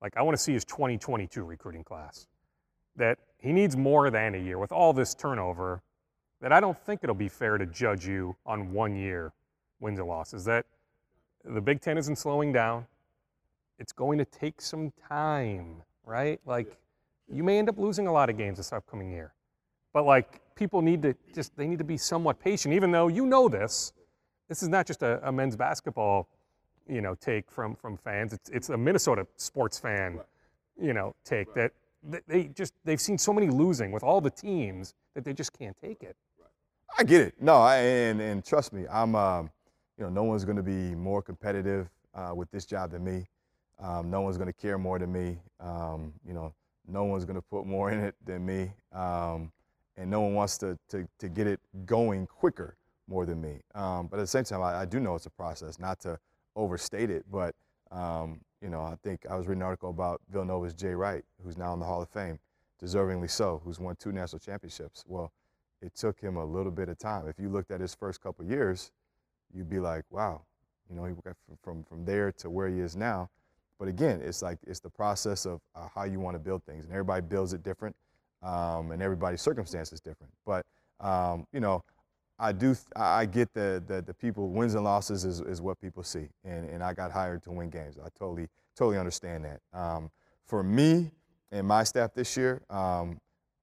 Speaker 3: like I want to see his 2022 recruiting class. That he needs more than a year with all this turnover. That I don't think it'll be fair to judge you on one year wins and losses. That the Big Ten isn't slowing down. It's going to take some time, right? Like you may end up losing a lot of games this upcoming year. But like people need to just they need to be somewhat patient, even though you know this. This is not just a, a men's basketball, you know, take from from fans. It's it's a Minnesota sports fan, you know, take that they just they've seen so many losing with all the teams that they just can't take it.
Speaker 5: I get it. No, I, and and trust me, I'm. Um, you know, no one's going to be more competitive uh, with this job than me. Um, no one's going to care more than me. Um, you know, no one's going to put more in it than me. Um, and no one wants to, to, to get it going quicker more than me. Um, but at the same time, I, I, do know it's a process, not to overstate it. But, um, you know, I think I was reading an article about Villanova's Jay Wright, who's now in the Hall of Fame, deservingly so, who's won two national championships. Well, it took him a little bit of time. If you looked at his first couple years, you'd be like, wow, you know, he got from, from there to where he is now. But again, it's like it's the process of uh, how you want to build things, and everybody builds it different um, and everybody's circumstance is different. But um, you know, I do I get the, the, the people wins and losses is, is what people see, and and I got hired to win games. I totally totally understand that. Um, for me and my staff this year,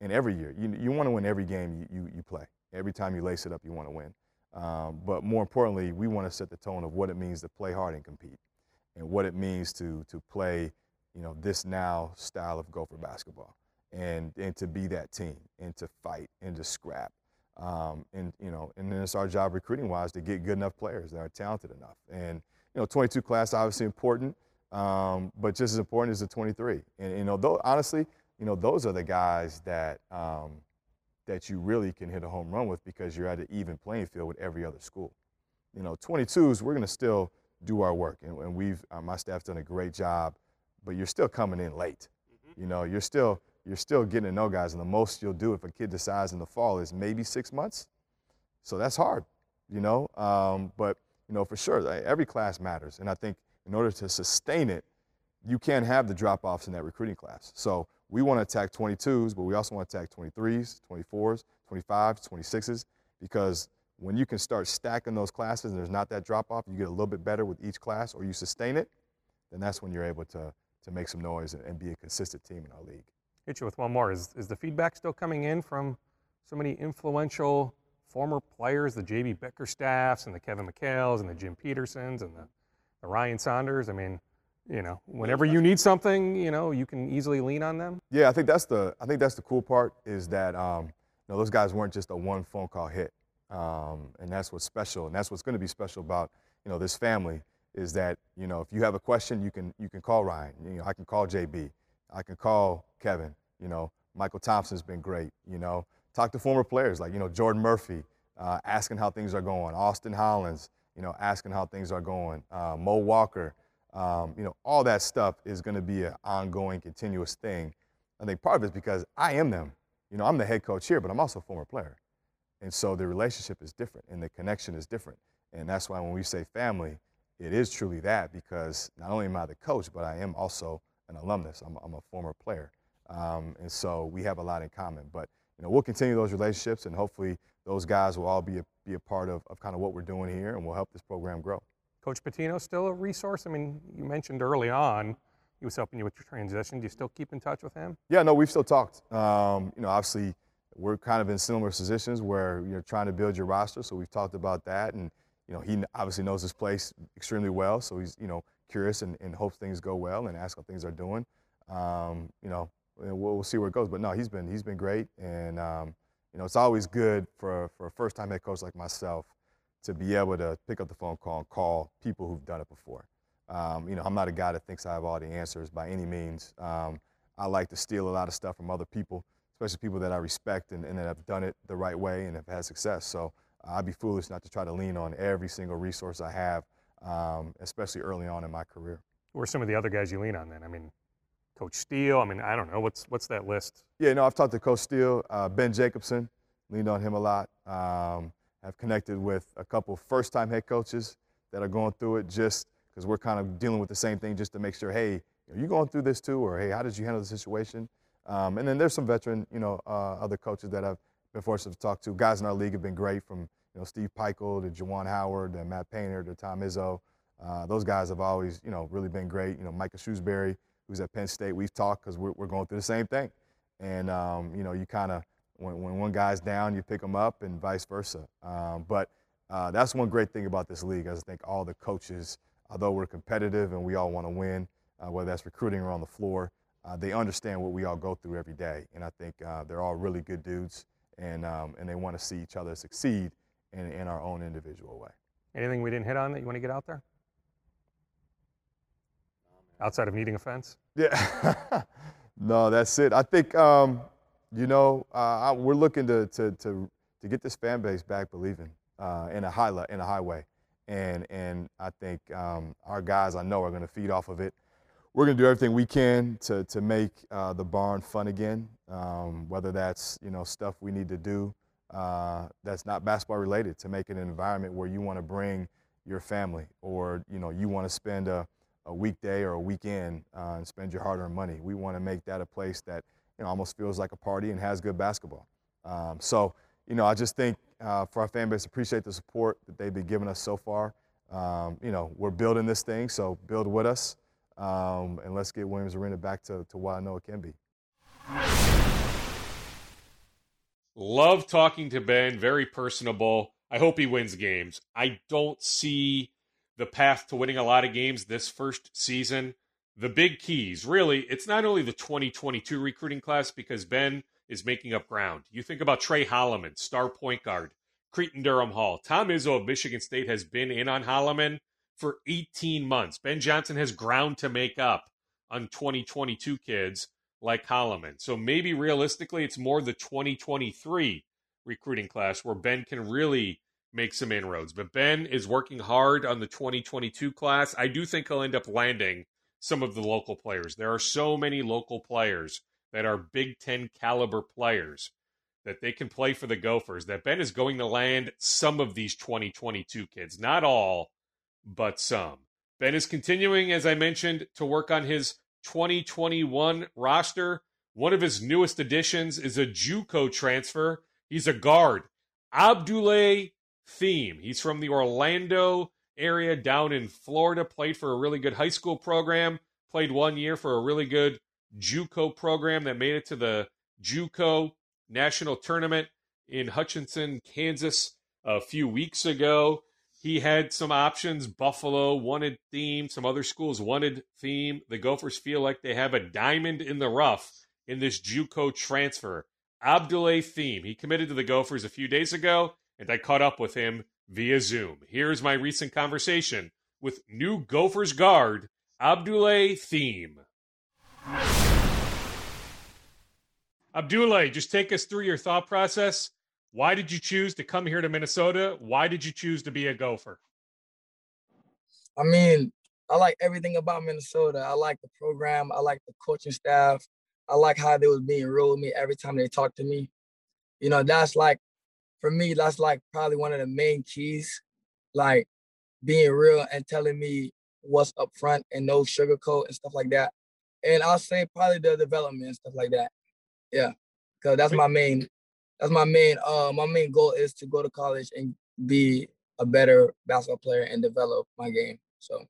Speaker 5: and every year, you you want to win every game you, you, you play. Every time you lace it up, you want to win. Um, but more importantly, we want to set the tone of what it means to play hard and compete, and what it means to to play, you know, this now style of Gopher basketball and and to be that team and to fight and to scrap. Um, and you know, and then it's our job recruiting wise to get good enough players that are talented enough. And you know, 22 class obviously important, um, but just as important as the 23. And you know, though honestly, you know, those are the guys that um, that you really can hit a home run with because you're at an even playing field with every other school. You know, 22s, we're going to still do our work, and, and we've uh, my staff's done a great job, but you're still coming in late. Mm-hmm. You know, you're still you're still getting to know guys. And the most you'll do if a kid decides in the fall is maybe six months. So that's hard, you know. Um, but, you know, for sure, every class matters. And I think in order to sustain it, you can't have the drop offs in that recruiting class. So we want to attack 22s, but we also want to attack 23s, 24s, 25s, 26s, because when you can start stacking those classes and there's not that drop off, you get a little bit better with each class or you sustain it, then that's when you're able to, to make some noise and, and be a consistent team in our league
Speaker 3: hit you with one more. Is, is the feedback still coming in from so many influential former players, the J.B. Bickerstaffs and the Kevin McHale's and the Jim Petersens and the, the Ryan Saunders? I mean, you know, whenever you need something, you know, you can easily lean on them.
Speaker 5: Yeah, I think that's the I think that's the cool part is that um, you know those guys weren't just a one phone call hit, um, and that's what's special, and that's what's going to be special about you know this family is that you know if you have a question, you can you can call Ryan. You know, I can call JB. I can call Kevin. You know, Michael Thompson's been great. You know, talk to former players like you know Jordan Murphy, uh, asking how things are going. Austin Hollins, you know, asking how things are going. Uh, Mo Walker, um, you know, all that stuff is going to be an ongoing, continuous thing. I think part of it is because I am them. You know, I'm the head coach here, but I'm also a former player, and so the relationship is different and the connection is different. And that's why when we say family, it is truly that because not only am I the coach, but I am also an alumnus. I'm, I'm a former player. Um, and so we have a lot in common. But you know, we'll continue those relationships, and hopefully those guys will all be a, be a part of, of kind of what we're doing here, and we'll help this program grow.
Speaker 3: Coach Pitino still a resource? I mean, you mentioned early on he was helping you with your transition. Do you still keep in touch with him?
Speaker 5: Yeah, no, we've still talked. Um, you know, obviously we're kind of in similar positions where you're trying to build your roster, so we've talked about that, and you know, he obviously knows this place extremely well, so he's you know curious and, and hopes things go well and asks how things are doing. Um, you know, we'll, we'll, see where it goes. But no, he's been he's been great, and um, you know, it's always good for for a first time head coach like myself to be able to pick up the phone call and call people who've done it before. Um, you know, I'm not a guy that thinks I have all the answers by any means. Um, I like to steal a lot of stuff from other people, especially people that I respect and, and that have done it the right way and have had success. So uh, I'd be foolish not to try to lean on every single resource I have um, especially early on in my career.
Speaker 1: Who are some of the other guys you lean on then? I mean, Coach Steele. I mean, I don't know. What's what's that list?
Speaker 5: Yeah, no, I've talked to Coach Steele, uh, Ben Jacobson, leaned on him a lot. Um, I've connected with a couple first-time head coaches that are going through it just because we're kind of dealing with the same thing, just to make sure, hey, are you going through this too, or hey, how did you handle the situation? Um, and then there's some veteran, you know, uh, other coaches that I've been fortunate to talk to. Guys in our league have been great, from you know Steve Pikiell to Juwan Howard to Matt Painter to Tom Izzo. Uh, those guys have always, you know, really been great. You know, Micah Shrewsberry, who's at Penn State, we've talked because we're, we're going through the same thing. And, um, you know, you kind of, when, when one guy's down, you pick them up and vice versa. Um, but uh, that's one great thing about this league. I think all the coaches, although we're competitive and we all want to win, uh, whether that's recruiting or on the floor, uh, they understand what we all go through every day. And I think uh, they're all really good dudes and, um, and they want to see each other succeed in, in our own individual way.
Speaker 1: Anything we didn't hit on that you want to get out there? outside of needing a fence?
Speaker 5: Yeah. no, that's it. I think, um, you know, uh, we're looking to, to, to, to, get this fan base back believing uh, in, a high, in a high way. And, and I think um, our guys, I know, are going to feed off of it. We're going to do everything we can to, to make uh, the barn fun again, um, whether that's, you know, stuff we need to do uh, that's not basketball related to make it an environment where you want to bring your family or, you know, you want to spend a – a weekday or a weekend uh, and spend your hard-earned money. We want to make that a place that you know almost feels like a party and has good basketball. Um, so you know, I just think uh, for our fan base, appreciate the support that they've been giving us so far. Um, you know, we're building this thing, so build with us, um, and let's get Williams Arena back to, to what I know it can be.
Speaker 3: Love talking to Ben, very personable. I hope he wins games. I don't see the path to winning a lot of games this first season. The big keys, really, it's not only the 2022 recruiting class because Ben is making up ground. You think about Tre Holloman, star point guard, Cretin Derham Hall. Tom Izzo of Michigan State has been in on Holloman for 18 months. Ben Johnson has ground to make up on 2022 kids like Holloman. So maybe realistically, it's more the 2023 recruiting class where Ben can really make some inroads. But Ben is working hard on the 2022 class. I do think he'll end up landing some of the local players. There are so many local players that are Big Ten caliber players that they can play for the Gophers that Ben is going to land some of these 2022 kids. Not all, but some. Ben is continuing, as I mentioned, to work on his 2021 roster. One of his newest additions is a JUCO transfer. He's a guard. Abdoulaye Thiam. He's from the Orlando area down in Florida, played for a really good high school program, played one year for a really good JUCO program that made it to the JUCO national tournament in Hutchinson, Kansas a few weeks ago. He had some options. Buffalo wanted Thiam. Some other schools wanted Thiam. The Gophers feel like they have a diamond in the rough in this JUCO transfer. Abdoulaye Thiam. He committed to the Gophers a few days ago and I caught up with him via Zoom. Here's my recent conversation with new Gophers guard Abdoulaye Thiam. Abdoulaye, just take us through your thought process. Why did you choose to come here to Minnesota? Why did you choose to be a Gopher?
Speaker 6: I mean, I like everything about Minnesota. I like the program. I like the coaching staff. I like how they was being real with me every time they talked to me. You know, that's like for me, that's like probably one of the main keys, like being real and telling me what's up front and no sugarcoat and stuff like that. And I'll say probably the development and stuff like that. Yeah, because that's my main. That's my main. Uh, my main goal is to go to college and be a better basketball player and develop my game. So.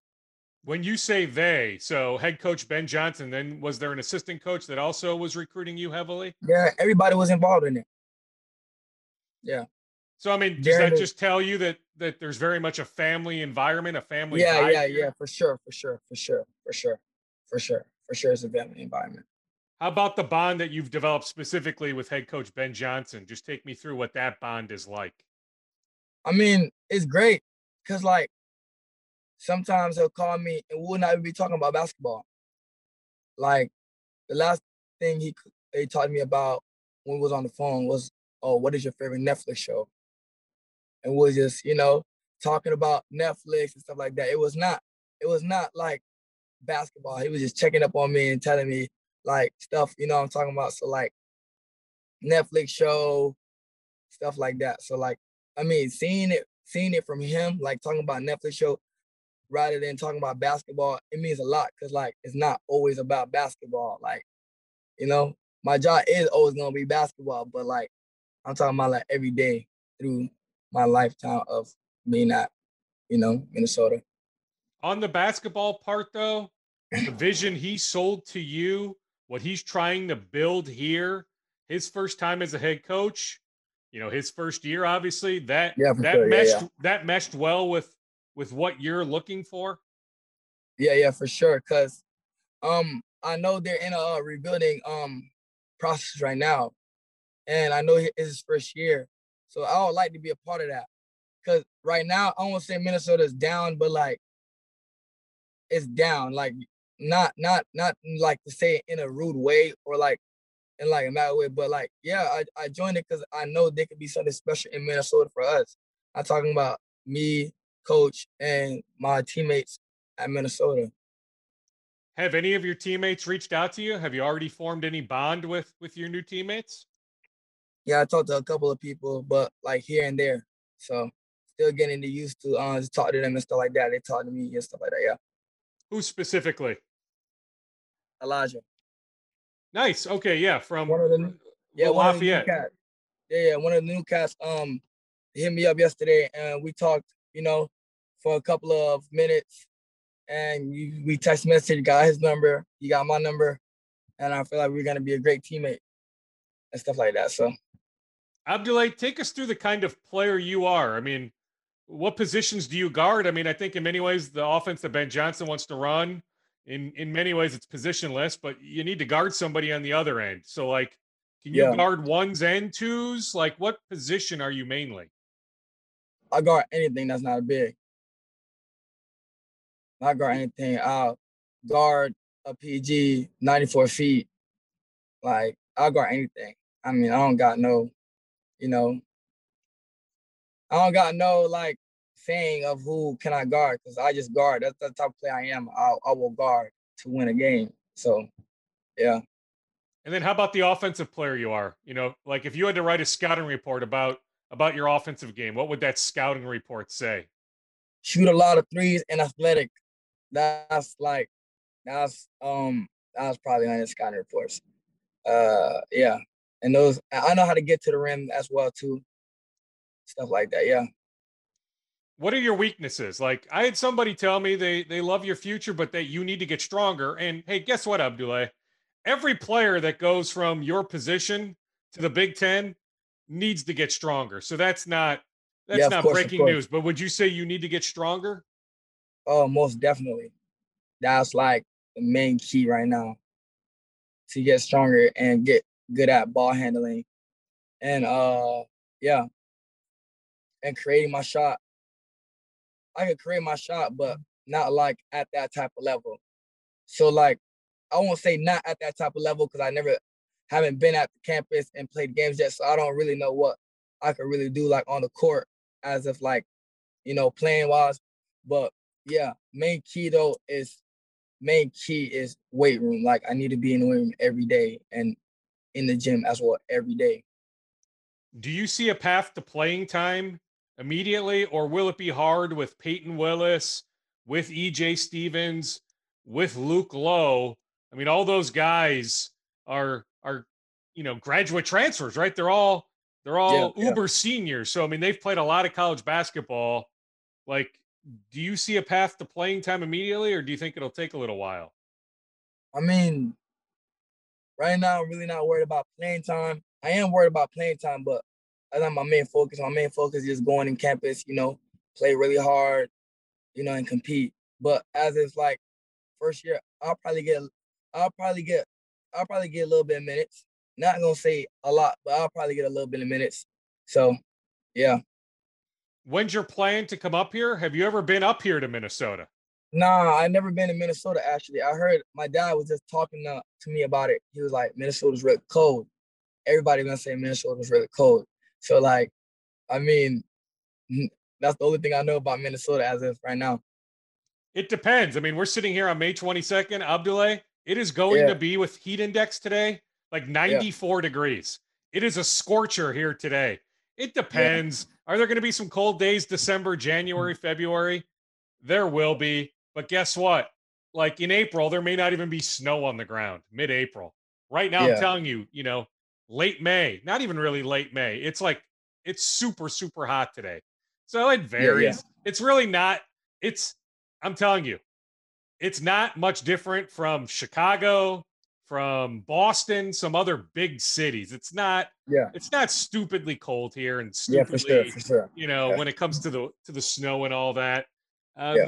Speaker 3: When you say they, so head coach Ben Johnson, then was there an assistant coach that also was recruiting you heavily?
Speaker 6: Yeah, everybody was involved in it. Yeah.
Speaker 3: So I mean, does that just tell you that that there's very much a family environment, a family?
Speaker 6: Yeah, yeah, here? yeah, for sure, for sure, for sure, for sure, for sure, for sure. It's a family environment.
Speaker 3: How about the bond that you've developed specifically with head coach Ben Johnson? Just take me through what that bond is like.
Speaker 6: I mean, it's great because like sometimes he'll call me and we'll not even be talking about basketball. Like the last thing he he taught me about when we was on the phone was oh, what is your favorite Netflix show? And we'll just, you know, talking about Netflix and stuff like that. It was not. It was not like basketball. He was just checking up on me and telling me like stuff. You know I'm talking about. So like Netflix show, stuff like that. So like I mean, seeing it, seeing it from him, like talking about Netflix show, rather than talking about basketball, it means a lot because like it's not always about basketball. Like, you know, my job is always gonna be basketball, but like I'm talking about like every day through my lifetime of being at, you know, Minnesota.
Speaker 3: On the basketball part though, the vision he sold to you, what he's trying to build here, his first time as a head coach, you know, his first year, obviously, that
Speaker 6: Yeah,
Speaker 3: that
Speaker 6: sure.
Speaker 3: Meshed
Speaker 6: yeah.
Speaker 3: that meshed well with with what you're looking for.
Speaker 6: Yeah, yeah, for sure. Cause um I know they're in a uh, rebuilding um process right now. And I know it's his first year. So I would like to be a part of that. Cause right now I won't say Minnesota's down, but like it's down. Like not not not like to say it in a rude way or like in like a mad way, but like yeah, I, I joined it because I know there could be something special in Minnesota for us. I'm talking about me, coach, and my teammates at Minnesota.
Speaker 3: Have any of your teammates reached out to you? Have you already formed any bond with with your new teammates?
Speaker 6: Yeah, I talked to a couple of people, but like here and there. So still getting used to uh just talk to them and stuff like that. They talk to me and stuff like that. Yeah.
Speaker 3: Who specifically?
Speaker 6: Elijah.
Speaker 3: Nice. Okay, yeah, from
Speaker 6: One of the Yeah,
Speaker 3: Will
Speaker 6: one of the new
Speaker 3: Lafayette.
Speaker 6: cats. Yeah, yeah, one of the new cats um hit me up yesterday and we talked, you know, for a couple of minutes and you, we text message, got his number, he got my number, and I feel like we're gonna be a great teammate and stuff like that. So
Speaker 3: Abdullah, take us through the kind of player you are. I mean, what positions do you guard? I mean, I think in many ways the offense that Ben Johnson wants to run, in in many ways it's positionless, but you need to guard somebody on the other end. So like, can you
Speaker 6: Yeah.
Speaker 3: guard ones and twos? Like, what position are you mainly?
Speaker 6: I guard anything that's not a big. I guard anything. I'll guard a PG 94 feet. Like I'll guard anything. I mean, I don't got no, you know, I don't got no like saying of who can I guard because I just guard. That's the type of player I am. I I will guard to win a game. So yeah.
Speaker 3: And then how about the offensive player you are? You know, like if you had to write a scouting report about about your offensive game, what would that scouting report say?
Speaker 6: shoot a lot of threes and athletic. That's like that's um that's probably on his scouting reports. Uh yeah. And those I know how to get to the rim as well too. Stuff like that. Yeah.
Speaker 3: what are your weaknesses? Like I had somebody tell me they they love your future, but that you need to get stronger. And hey, guess what, Abdullah? Every player that goes from your position to the Big Ten needs to get stronger. So that's not that's
Speaker 6: Yeah,
Speaker 3: not
Speaker 6: course,
Speaker 3: breaking news. But would you say you need to get stronger?
Speaker 6: Oh, most definitely. That's like the main key right now to get stronger and get good at ball handling. And uh yeah. And creating my shot. I could create my shot, but not like at that type of level. So like I won't say not at that type of level because I never haven't been at the campus and played games yet. So I don't really know what I could really do like on the court as if like, you know, playing wise. But yeah, main key though is main key is weight room. Like I need to be in the weight room every day and in the gym as well every day.
Speaker 3: Do you see a path to playing time immediately, or will it be hard with Payton Willis, with EJ Stephens, with Luke Loewe? I mean, all those guys are are you know graduate transfers, right? They're all they're all
Speaker 6: Yeah, yeah.
Speaker 3: uber seniors. So I mean, they've played a lot of college basketball. Like, do you see a path to playing time immediately, or do you think it'll take a little while?
Speaker 6: I mean, right now I'm really not worried about playing time. I am worried about playing time, but that's not my main focus. My main focus is going in campus, you know, play really hard, you know, and compete. But as it's like first year, I'll probably get I'll probably get I'll probably get a little bit of minutes. Not gonna say a lot, but I'll probably get a little bit of minutes. So yeah.
Speaker 3: When's your plan to come up here? Have you ever been up here to Minnesota?
Speaker 6: Nah, I never been to Minnesota actually. I heard my dad was just talking to, to me about it. He was like, Minnesota's really cold. Everybody gonna say Minnesota's really cold. So like, I mean, that's the only thing I know about Minnesota as of right now.
Speaker 3: It depends. I mean, we're sitting here on May 22nd, Abdullah. It is going
Speaker 6: Yeah.
Speaker 3: to be with heat index today, like 94 degrees. It is a scorcher here today. It depends. Are there going to be some cold days December, January, February? There will be. But guess what? Like in April, there may not even be snow on the ground mid April. Right now, I'm telling you, you know, late May, not even really late May. It's like, it's super, super hot today. So it varies. It's really not, it's, I'm telling you, it's not much different from Chicago, from Boston, some other big cities. It's not,
Speaker 6: Yeah.
Speaker 3: it's not stupidly cold here and
Speaker 6: Yeah,
Speaker 3: stupidly,
Speaker 6: for sure, for sure.
Speaker 3: you know,
Speaker 6: Yeah.
Speaker 3: when it comes to the to the snow and all that. Uh,
Speaker 6: Yeah.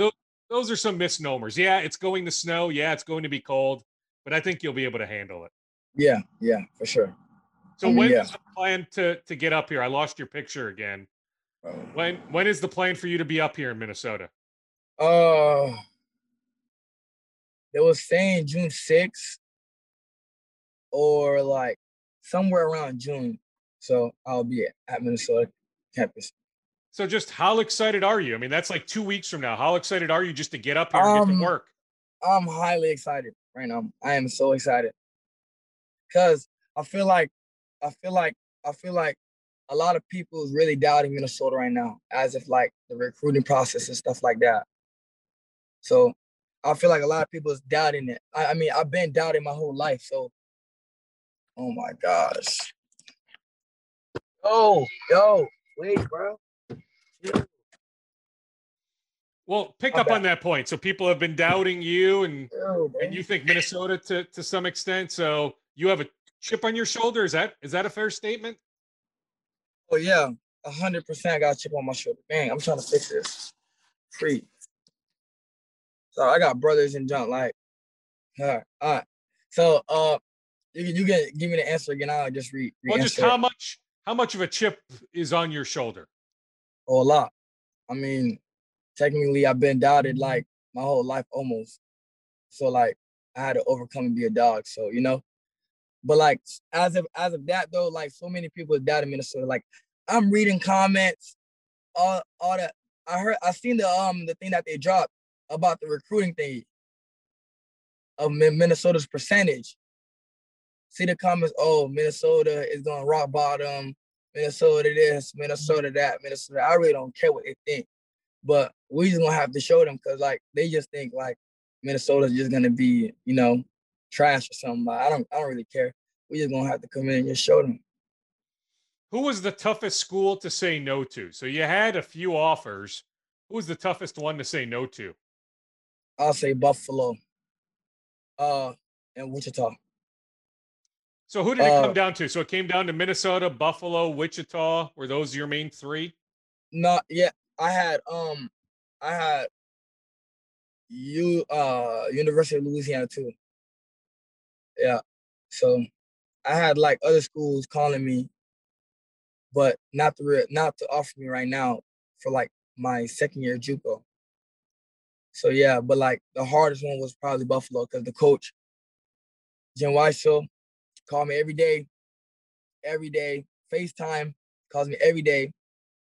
Speaker 3: Those are some misnomers. Yeah, it's going to snow. Yeah, it's going to be cold, but I think you'll be able to handle it.
Speaker 6: Yeah, yeah, for sure.
Speaker 3: So
Speaker 6: I mean,
Speaker 3: when
Speaker 6: yeah.
Speaker 3: is the plan to to get up here? I lost your picture again. When when is the plan for you to be up here in Minnesota?
Speaker 6: Uh, they was saying June 6th or like somewhere around June. So I'll be at, at Minnesota campus.
Speaker 3: So just how excited are you? I mean, that's like two weeks from now. How excited are you just to get up here and get
Speaker 6: Um,
Speaker 3: to work?
Speaker 6: I'm highly excited right now. I am so excited because I feel like I feel like I feel like a lot of people is really doubting Minnesota right now, as if like the recruiting process and stuff like that. So I feel like a lot of people is doubting it. I, I mean, I've been doubting my whole life. So, oh my gosh. Yo, yo, wait, bro.
Speaker 3: Well, pick up on that point. So people have been doubting you and
Speaker 6: bro.
Speaker 3: and you think Minnesota to to some extent. So you have a chip on your shoulder. Is that is that a fair statement?
Speaker 6: Oh yeah, a hundred percent. I got a chip on my shoulder. Dang, I'm trying to fix this. Free. So I got brothers in junk. Like, all right, all right. So uh, you can you can give me the answer again. I'll just read.
Speaker 3: Well, just how much how much of a chip is on your shoulder?
Speaker 6: Oh, a lot. I mean, technically, I've been doubted like my whole life almost. So like, I had to overcome and be a dog. So you know, but like as of as of that though, like so many people have doubted Minnesota. Like I'm reading comments, all all that. I heard I seen the um the thing that they dropped about the recruiting thing of Minnesota's percentage. See the comments. Oh, Minnesota is going rock bottom. Minnesota this, Minnesota that, Minnesota. I really don't care what they think, but we just gonna have to show them because like they just think like Minnesota's just gonna be you know trash or something. I don't I don't really care. We just gonna have to come in and just show them.
Speaker 3: Who was the toughest school to say no to? So you had a few offers. Who was the toughest one to say no to?
Speaker 6: I'll say Buffalo, uh, and Wichita.
Speaker 3: So who did it
Speaker 6: Uh,
Speaker 3: come down to? So it came down to Minnesota, Buffalo, Wichita. Were those your main three?
Speaker 6: Not yet. I had um, I had you uh University of Louisiana too. Yeah. So I had like other schools calling me, but not to re- not to offer me right now for like my second year JUCO. So yeah, but like the hardest one was probably Buffalo because the coach, Jim Whitesell, called me every day, every day. FaceTime calls me every day.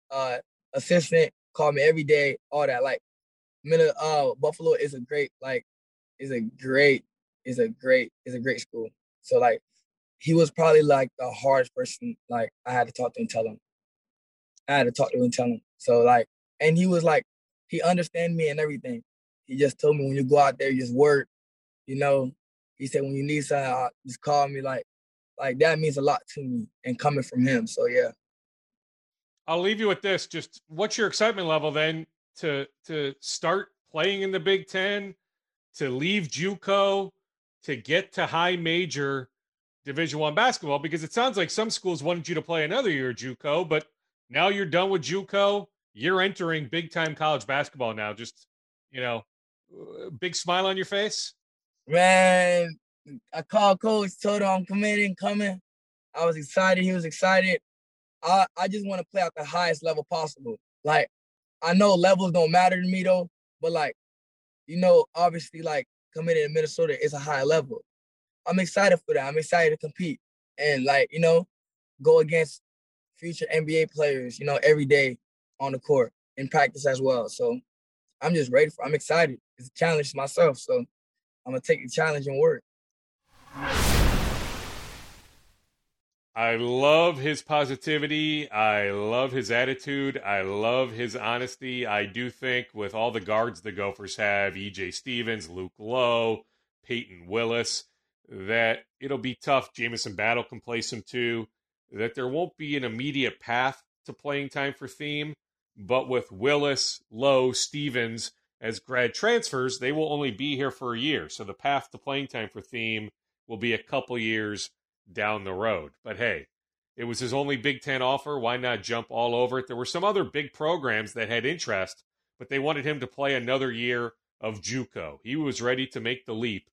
Speaker 6: Uh, assistant called me every day. All that like, Minna, uh, Buffalo is a great like, is a great, is a great, is a great school. So like, he was probably like the hardest person. Like I had to talk to him, tell him. I had to talk to him and tell him. So like, and he was like, he understand me and everything. He just told me when you go out there, just work. You know, he said when you need something, just call me. Like, like that means a lot to me and coming from him. So yeah.
Speaker 3: I'll leave you with this. Just what's your excitement level then to to start playing in the Big Ten, to leave JUCO, to get to high major Division One basketball? Because it sounds like some schools wanted you to play another year at JUCO, but now you're done with JUCO. You're entering big time college basketball now. Just you know, uh, big smile on your face.
Speaker 6: Man, I called coach, told him I'm committing, coming. I was excited. He was excited. I, I just want to play at the highest level possible. Like, I know levels don't matter to me though, but like, you know, obviously, like committing in Minnesota is a high level. I'm excited for that. I'm excited to compete and like, you know, go against future NBA players, you know, every day on the court. in practice as well. So I'm just ready for. I'm excited. It's a challenge to myself, so I'm gonna take the challenge and work.
Speaker 3: I love his positivity. I love his attitude. I love his honesty. I do think with all the guards the Gophers have, EJ Stephens, Luke Loewe, Payton Willis, that it'll be tough. Jamison Battle can play some too. That there won't be an immediate path to playing time for Thiam, but with Willis, Loewe, Stephens as grad transfers, they will only be here for a year. So the path to playing time for Thiam will be a couple years down the road. But hey, it was his only Big Ten offer. Why not jump all over it? There were some other big programs that had interest, but they wanted him to play another year of JUCO. He was ready to make the leap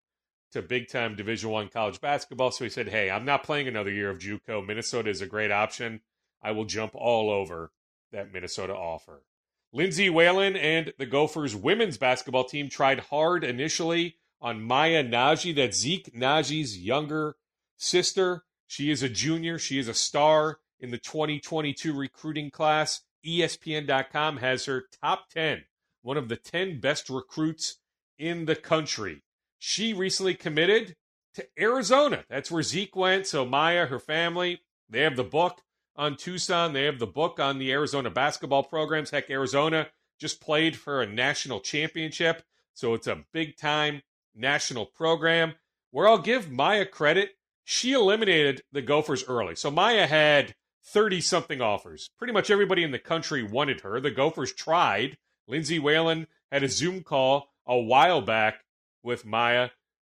Speaker 3: to big time Division One college basketball. So he said, "Hey, I'm not playing another year of JUCO. Minnesota is a great option. I will jump all over that Minnesota offer." Lindsay Whalen and the Gophers women's basketball team tried hard initially on Maya Nnaji, that Zeke Nnaji's younger sister. She is a junior. She is a star in the 2022 recruiting class. ESPN.com has her top 10, one of the 10 best recruits in the country. She recently committed to Arizona. That's where Zeke went. So Maya, her family, they have the book on Tucson. They have the book on the Arizona basketball programs. Heck, Arizona just played for a national championship. So it's a big time national program. Where I'll give Maya credit, she eliminated the Gophers early. So Maya had 30 something offers. Pretty much everybody in the country wanted her. The Gophers tried. Lindsay Whalen had a Zoom call a while back with Maya.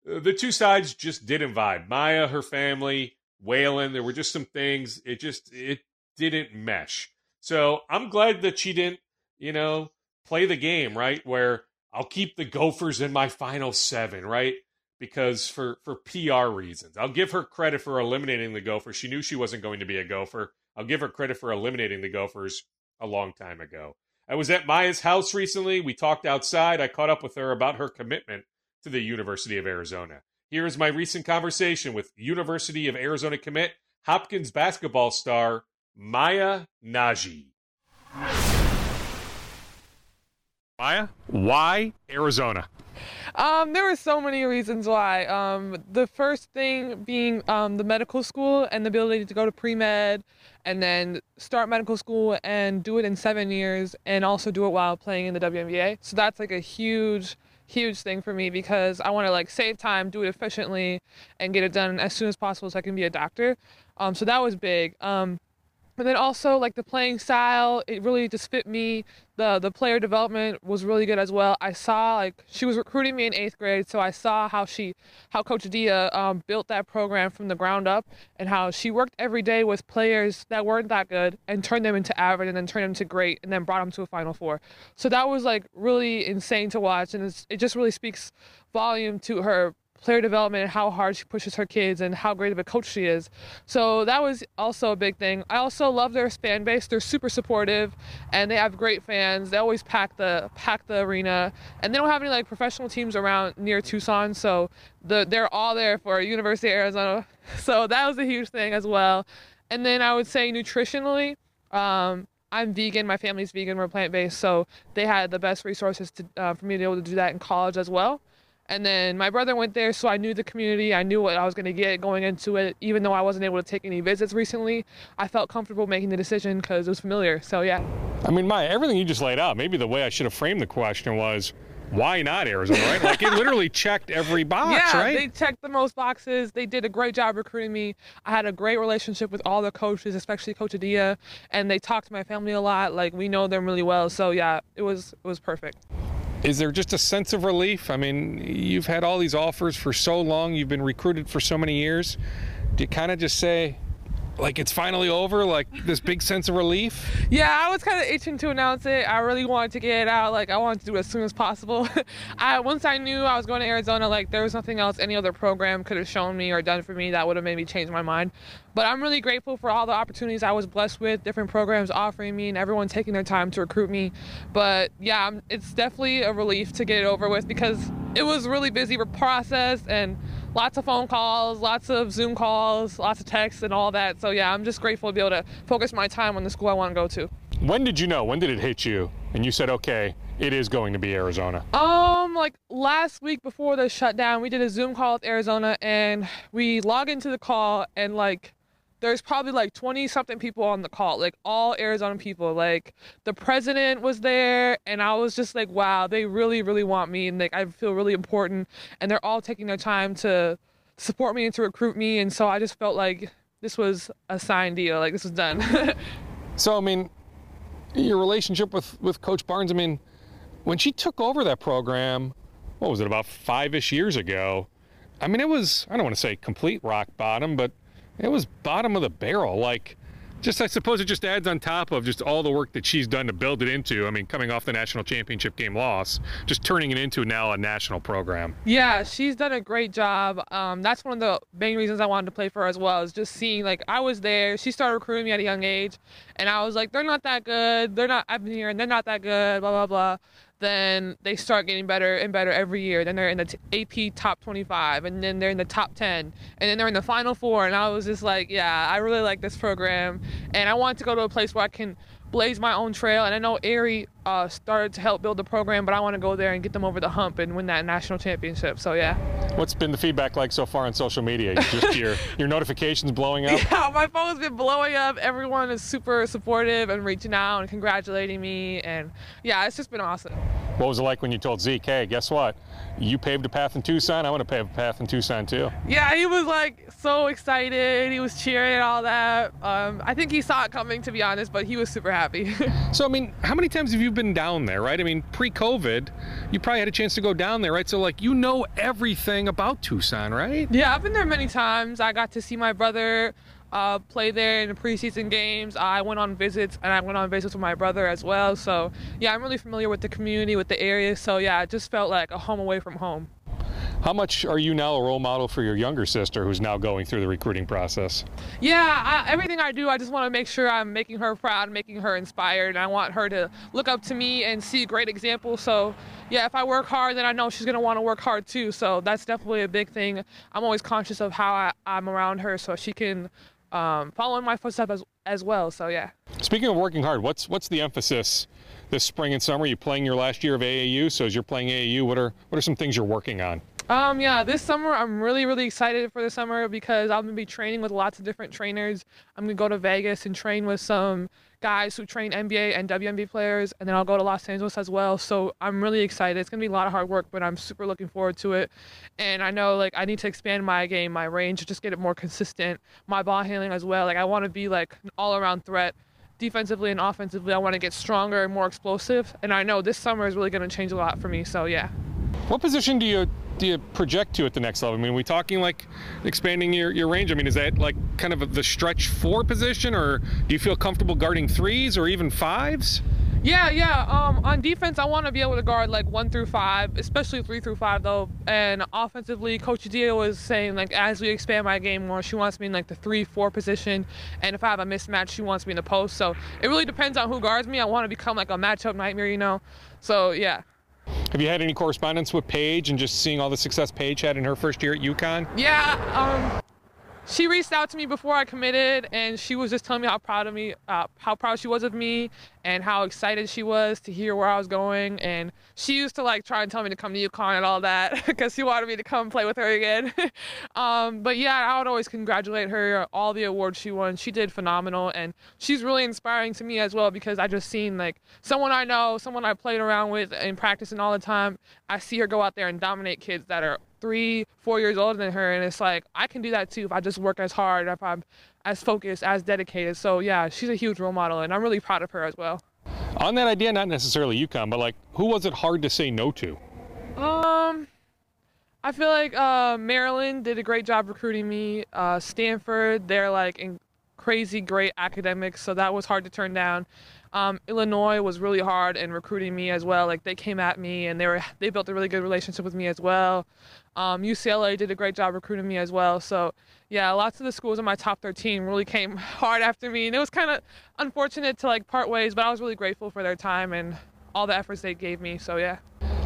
Speaker 3: Uh, the two sides just didn't vibe. Maya, her family, Whalen, there were just some things. It just it didn't mesh. So I'm glad that she didn't, you know, play the game, right? Where I'll keep the Gophers in my final seven, right? because for for PR reasons. I'll give her credit for eliminating the Gophers. She knew she wasn't going to be a Gopher. I'll give her credit for eliminating the Gophers a long time ago. I was at Maya's house recently. We talked outside. I caught up with her about her commitment to the University of Arizona. Here is my recent conversation with University of Arizona commit Hopkins basketball star Maya Nnaji. Maya, why Arizona?
Speaker 7: Um, there were so many reasons why. Um, the first thing being um, the medical school and the ability to go to pre med and then start medical school and do it in seven years and also do it while playing in the WNBA. So that's like a huge, huge thing for me because I want to like save time, do it efficiently, and get it done as soon as possible so I can be a doctor. Um, so that was big. Um, and then also like the playing style, it really just fit me. The the player development was really good as well. I saw like she was recruiting me in eighth grade, so I saw how she, how Coach Adia um, built that program from the ground up, and how she worked every day with players that weren't that good and turned them into average, and then turned them to great, and then brought them to a Final Four. So that was like really insane to watch, and it just really speaks volume to her player development and how hard she pushes her kids and how great of a coach she is. So that was also a big thing. I also love their fan base. They're super supportive and they have great fans. They always pack the pack the arena and they don't have any like professional teams around near Tucson, so the they're all there for University of Arizona. So that was a huge thing as well. And then I would say nutritionally, um, I'm vegan. My family's vegan. We're plant based, so they had the best resources to, uh, for me to be able to do that in college as well. And then my brother went there, so I knew the community. I knew what I was going to get going into it. Even though I wasn't able to take any visits recently, I felt comfortable making the decision because it was familiar. So, yeah.
Speaker 1: I mean, Maya, everything you just laid out, maybe the way I should have framed the question was, why not Arizona, right? like it literally checked every box,
Speaker 7: yeah,
Speaker 1: right?
Speaker 7: they checked the most boxes. They did a great job recruiting me. I had a great relationship with all the coaches, especially Coach Adia, and they talked to my family a lot. Like we know them really well. So yeah, it was it was perfect.
Speaker 1: Is there just a sense of relief? I mean, you've had all these offers for so long, you've been recruited for so many years. Do you kind of just say, like it's finally over like this big sense of relief?
Speaker 7: Yeah i was kind of itching to announce it. I really wanted to get it out like i wanted to do it as soon as possible. I once i knew i was going to arizona like there was nothing else any other program could have shown me or done for me that would have made me change my mind. But i'm really grateful for all the opportunities i was blessed with different programs offering me and everyone taking their time to recruit me. But yeah it's definitely a relief to get it over with because it was really busy process and lots of phone calls, lots of Zoom calls, lots of texts, and all that. So yeah, I'm just grateful to be able to focus my time on the school I want to go to.
Speaker 1: When did you know? When did it hit you
Speaker 3: and you said, okay, it is going to be Arizona?
Speaker 7: Um, like last week before the shutdown, we did a Zoom call with Arizona, and we log into the call, and like there's probably like 20 something people on the call, like all Arizona people. Like the president was there, and I was just like, wow, they really, really want me, and like I feel really important, and they're all taking their time to support me and to recruit me, and so I just felt like this was a signed deal, like this was done.
Speaker 3: so I mean, your relationship with with Coach Barnes, I mean, when she took over that program, what was it about five-ish years ago? I mean, it was I don't want to say complete rock bottom, but it was bottom of the barrel. Like, just I suppose it just adds on top of just all the work that she's done to build it into. I mean, coming off the national championship game loss, just turning it into now a national program.
Speaker 7: Yeah, she's done a great job. Um, that's one of the main reasons I wanted to play for her as well. Is just seeing like I was there. She started recruiting me at a young age, and I was like, they're not that good. They're not. I've been here, and they're not that good. Blah blah blah then they start getting better and better every year. Then they're in the AP top 25, and then they're in the top 10, and then they're in the final four. And I was just like, yeah, I really like this program, and I want to go to a place where I can blaze my own trail. And I know Aari uh, started to help build the program, but I want to go there and get them over the hump and win that national championship. So yeah.
Speaker 3: What's been the feedback like so far on social media? Just your your notifications blowing up?
Speaker 7: Yeah, my phone's been blowing up. Everyone is super supportive and reaching out and congratulating me, and yeah, it's just been awesome.
Speaker 3: What was it like when you told Zeke, hey, guess what? You paved a path in Tucson. I want to pave a path in Tucson too.
Speaker 7: Yeah, he was like so excited. He was cheering and all that. Um, I think he saw it coming, to be honest, but he was super happy.
Speaker 3: so, I mean, how many times have you been down there, right? I mean, pre-COVID, you probably had a chance to go down there, right? So, like, you know everything about Tucson, right?
Speaker 7: Yeah, I've been there many times. I got to see my brother uh, play there in the preseason games. I went on visits and I went on visits with my brother as well. So yeah, I'm really familiar with the community, with the area. So yeah, it just felt like a home away from home.
Speaker 3: How much are you now a role model for your younger sister who's now going through the recruiting process?
Speaker 7: Yeah, I, everything I do, I just want to make sure I'm making her proud, making her inspired. And I want her to look up to me and see a great example. So, yeah, if I work hard, then I know she's going to want to work hard too. So, that's definitely a big thing. I'm always conscious of how I, I'm around her so she can um, follow in my footsteps as, as well. So, yeah.
Speaker 3: Speaking of working hard, what's what's the emphasis this spring and summer? You playing your last year of AAU, so as you're playing AAU, what are what are some things you're working on?
Speaker 7: Um, yeah, this summer I'm really, really excited for the summer because I'm gonna be training with lots of different trainers. I'm gonna go to Vegas and train with some guys who train NBA and WNBA players, and then I'll go to Los Angeles as well. So I'm really excited. It's gonna be a lot of hard work, but I'm super looking forward to it. And I know like I need to expand my game, my range, just get it more consistent, my ball handling as well. Like I want to be like an all-around threat defensively and offensively. I want to get stronger and more explosive. And I know this summer is really to change a lot for me. So yeah.
Speaker 3: What position do you do you project to at the next level? I mean, are we talking like expanding your, your range? I mean, is that like kind of the stretch four position, or do you feel comfortable guarding threes or even fives?
Speaker 7: Yeah, yeah. Um, on defense, I want to be able to guard like one through five, especially three through five though. And offensively, Coach Adia was saying like as we expand my game more, she wants me in like the three, four position. And if I have a mismatch, she wants me in the post. So it really depends on who guards me. I want to become like a matchup nightmare, you know. So yeah.
Speaker 3: Have you had any correspondence with Paige and just seeing all the success Paige had in her first year at UConn?
Speaker 7: Yeah, um, she reached out to me before I committed, and she was just telling me how proud of me, uh, how proud she was of me, and how excited she was to hear where I was going. And she used to like try and tell me to come to UConn and all that because she wanted me to come play with her again. um, but yeah, I would always congratulate her all the awards she won. She did phenomenal, and she's really inspiring to me as well because I just seen like someone I know, someone I played around with and practicing all the time. I see her go out there and dominate kids that are three, four years older than her, and it's like I can do that too if I just work as hard, if I'm as focused, as dedicated. So yeah, she's a huge role model, and I'm really proud of her as well.
Speaker 3: On that idea, not necessarily UConn, but like, who was it hard to say no to?
Speaker 7: Um, I feel like uh, Maryland did a great job recruiting me. Uh, Stanford, they're like in crazy great academics, so that was hard to turn down. Um, Illinois was really hard in recruiting me as well. Like they came at me and they were they built a really good relationship with me as well. Um, UCLA did a great job recruiting me as well. So yeah, lots of the schools in my top 13 really came hard after me, and it was kind of unfortunate to like part ways, but I was really grateful for their time and all the efforts they gave me. So yeah.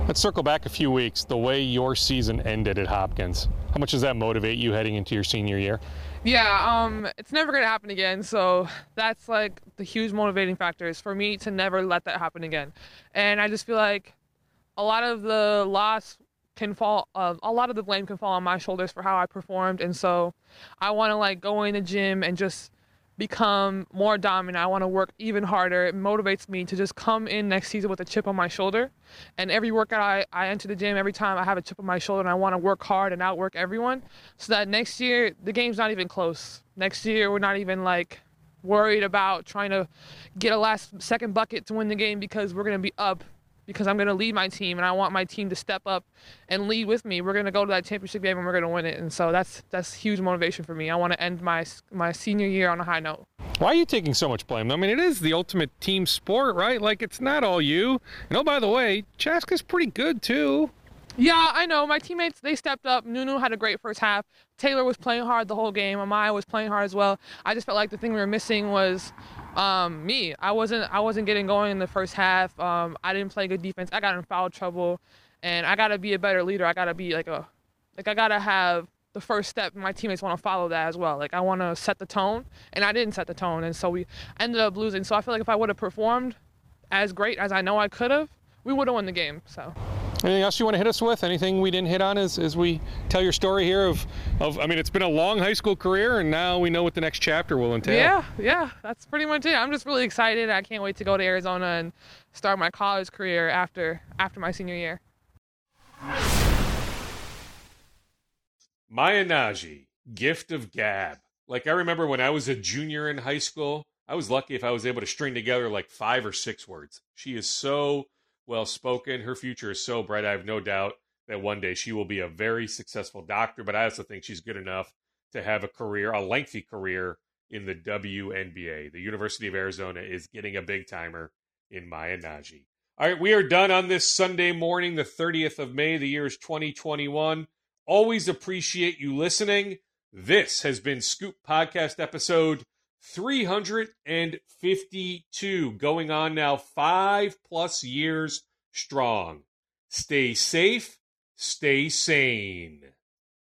Speaker 1: Let's circle back a few weeks. The way your season ended at Hopkins, how much does that motivate you heading into your senior year?
Speaker 7: Yeah, um, it's never gonna happen again. So that's like the huge motivating factor is for me to never let that happen again. And I just feel like a lot of the loss can fall, uh, a lot of the blame can fall on my shoulders for how I performed. And so I want to like go in the gym and just become more dominant. I want to work even harder. It motivates me to just come in next season with a chip on my shoulder. And every workout I, I enter the gym, every time I have a chip on my shoulder and I want to work hard and outwork everyone so that next year the game's not even close. Next year we're not even like worried about trying to get a last second bucket to win the game because we're going to be up because I'm going to lead my team and I want my team to step up and lead with me. We're going to go to that championship game and we're going to win it. And so that's that's huge motivation for me. I want to end my my senior year on a high note.
Speaker 1: Why are you taking so much blame? I mean, it is the ultimate team sport, right? Like it's not all you. And oh, by the way, Chaska's pretty good too.
Speaker 7: Yeah, I know. My teammates they stepped up. Nunu had a great first half. Taylor was playing hard the whole game. Amaya was playing hard as well. I just felt like the thing we were missing was um, me. I wasn't I wasn't getting going in the first half. Um, I didn't play good defense. I got in foul trouble, and I gotta be a better leader. I gotta be like a like I gotta have the first step. My teammates want to follow that as well. Like I want to set the tone, and I didn't set the tone, and so we ended up losing. So I feel like if I would have performed as great as I know I could have, we would have won the game. So.
Speaker 1: Anything else you want to hit us with? Anything we didn't hit on as, as we tell your story here of, of, I mean, it's been a long high school career and now we know what the next chapter will entail.
Speaker 7: Yeah, yeah, that's pretty much it. I'm just really excited. I can't wait to go to Arizona and start my college career after after my senior year.
Speaker 3: Maya Nnaji, gift of gab. Like I remember when I was a junior in high school, I was lucky if I was able to string together like five or six words. She is so well spoken. Her future is so bright. I have no doubt that one day she will be a very successful doctor, but I also think she's good enough to have a career, a lengthy career in the WNBA. The University of Arizona is getting a big timer in Maya Nnaji. All right, we are done on this Sunday morning, the 30th of May. The year is 2021. Always appreciate you listening. This has been Scoop Podcast episode 352, going on now five plus years strong. Stay safe, stay sane.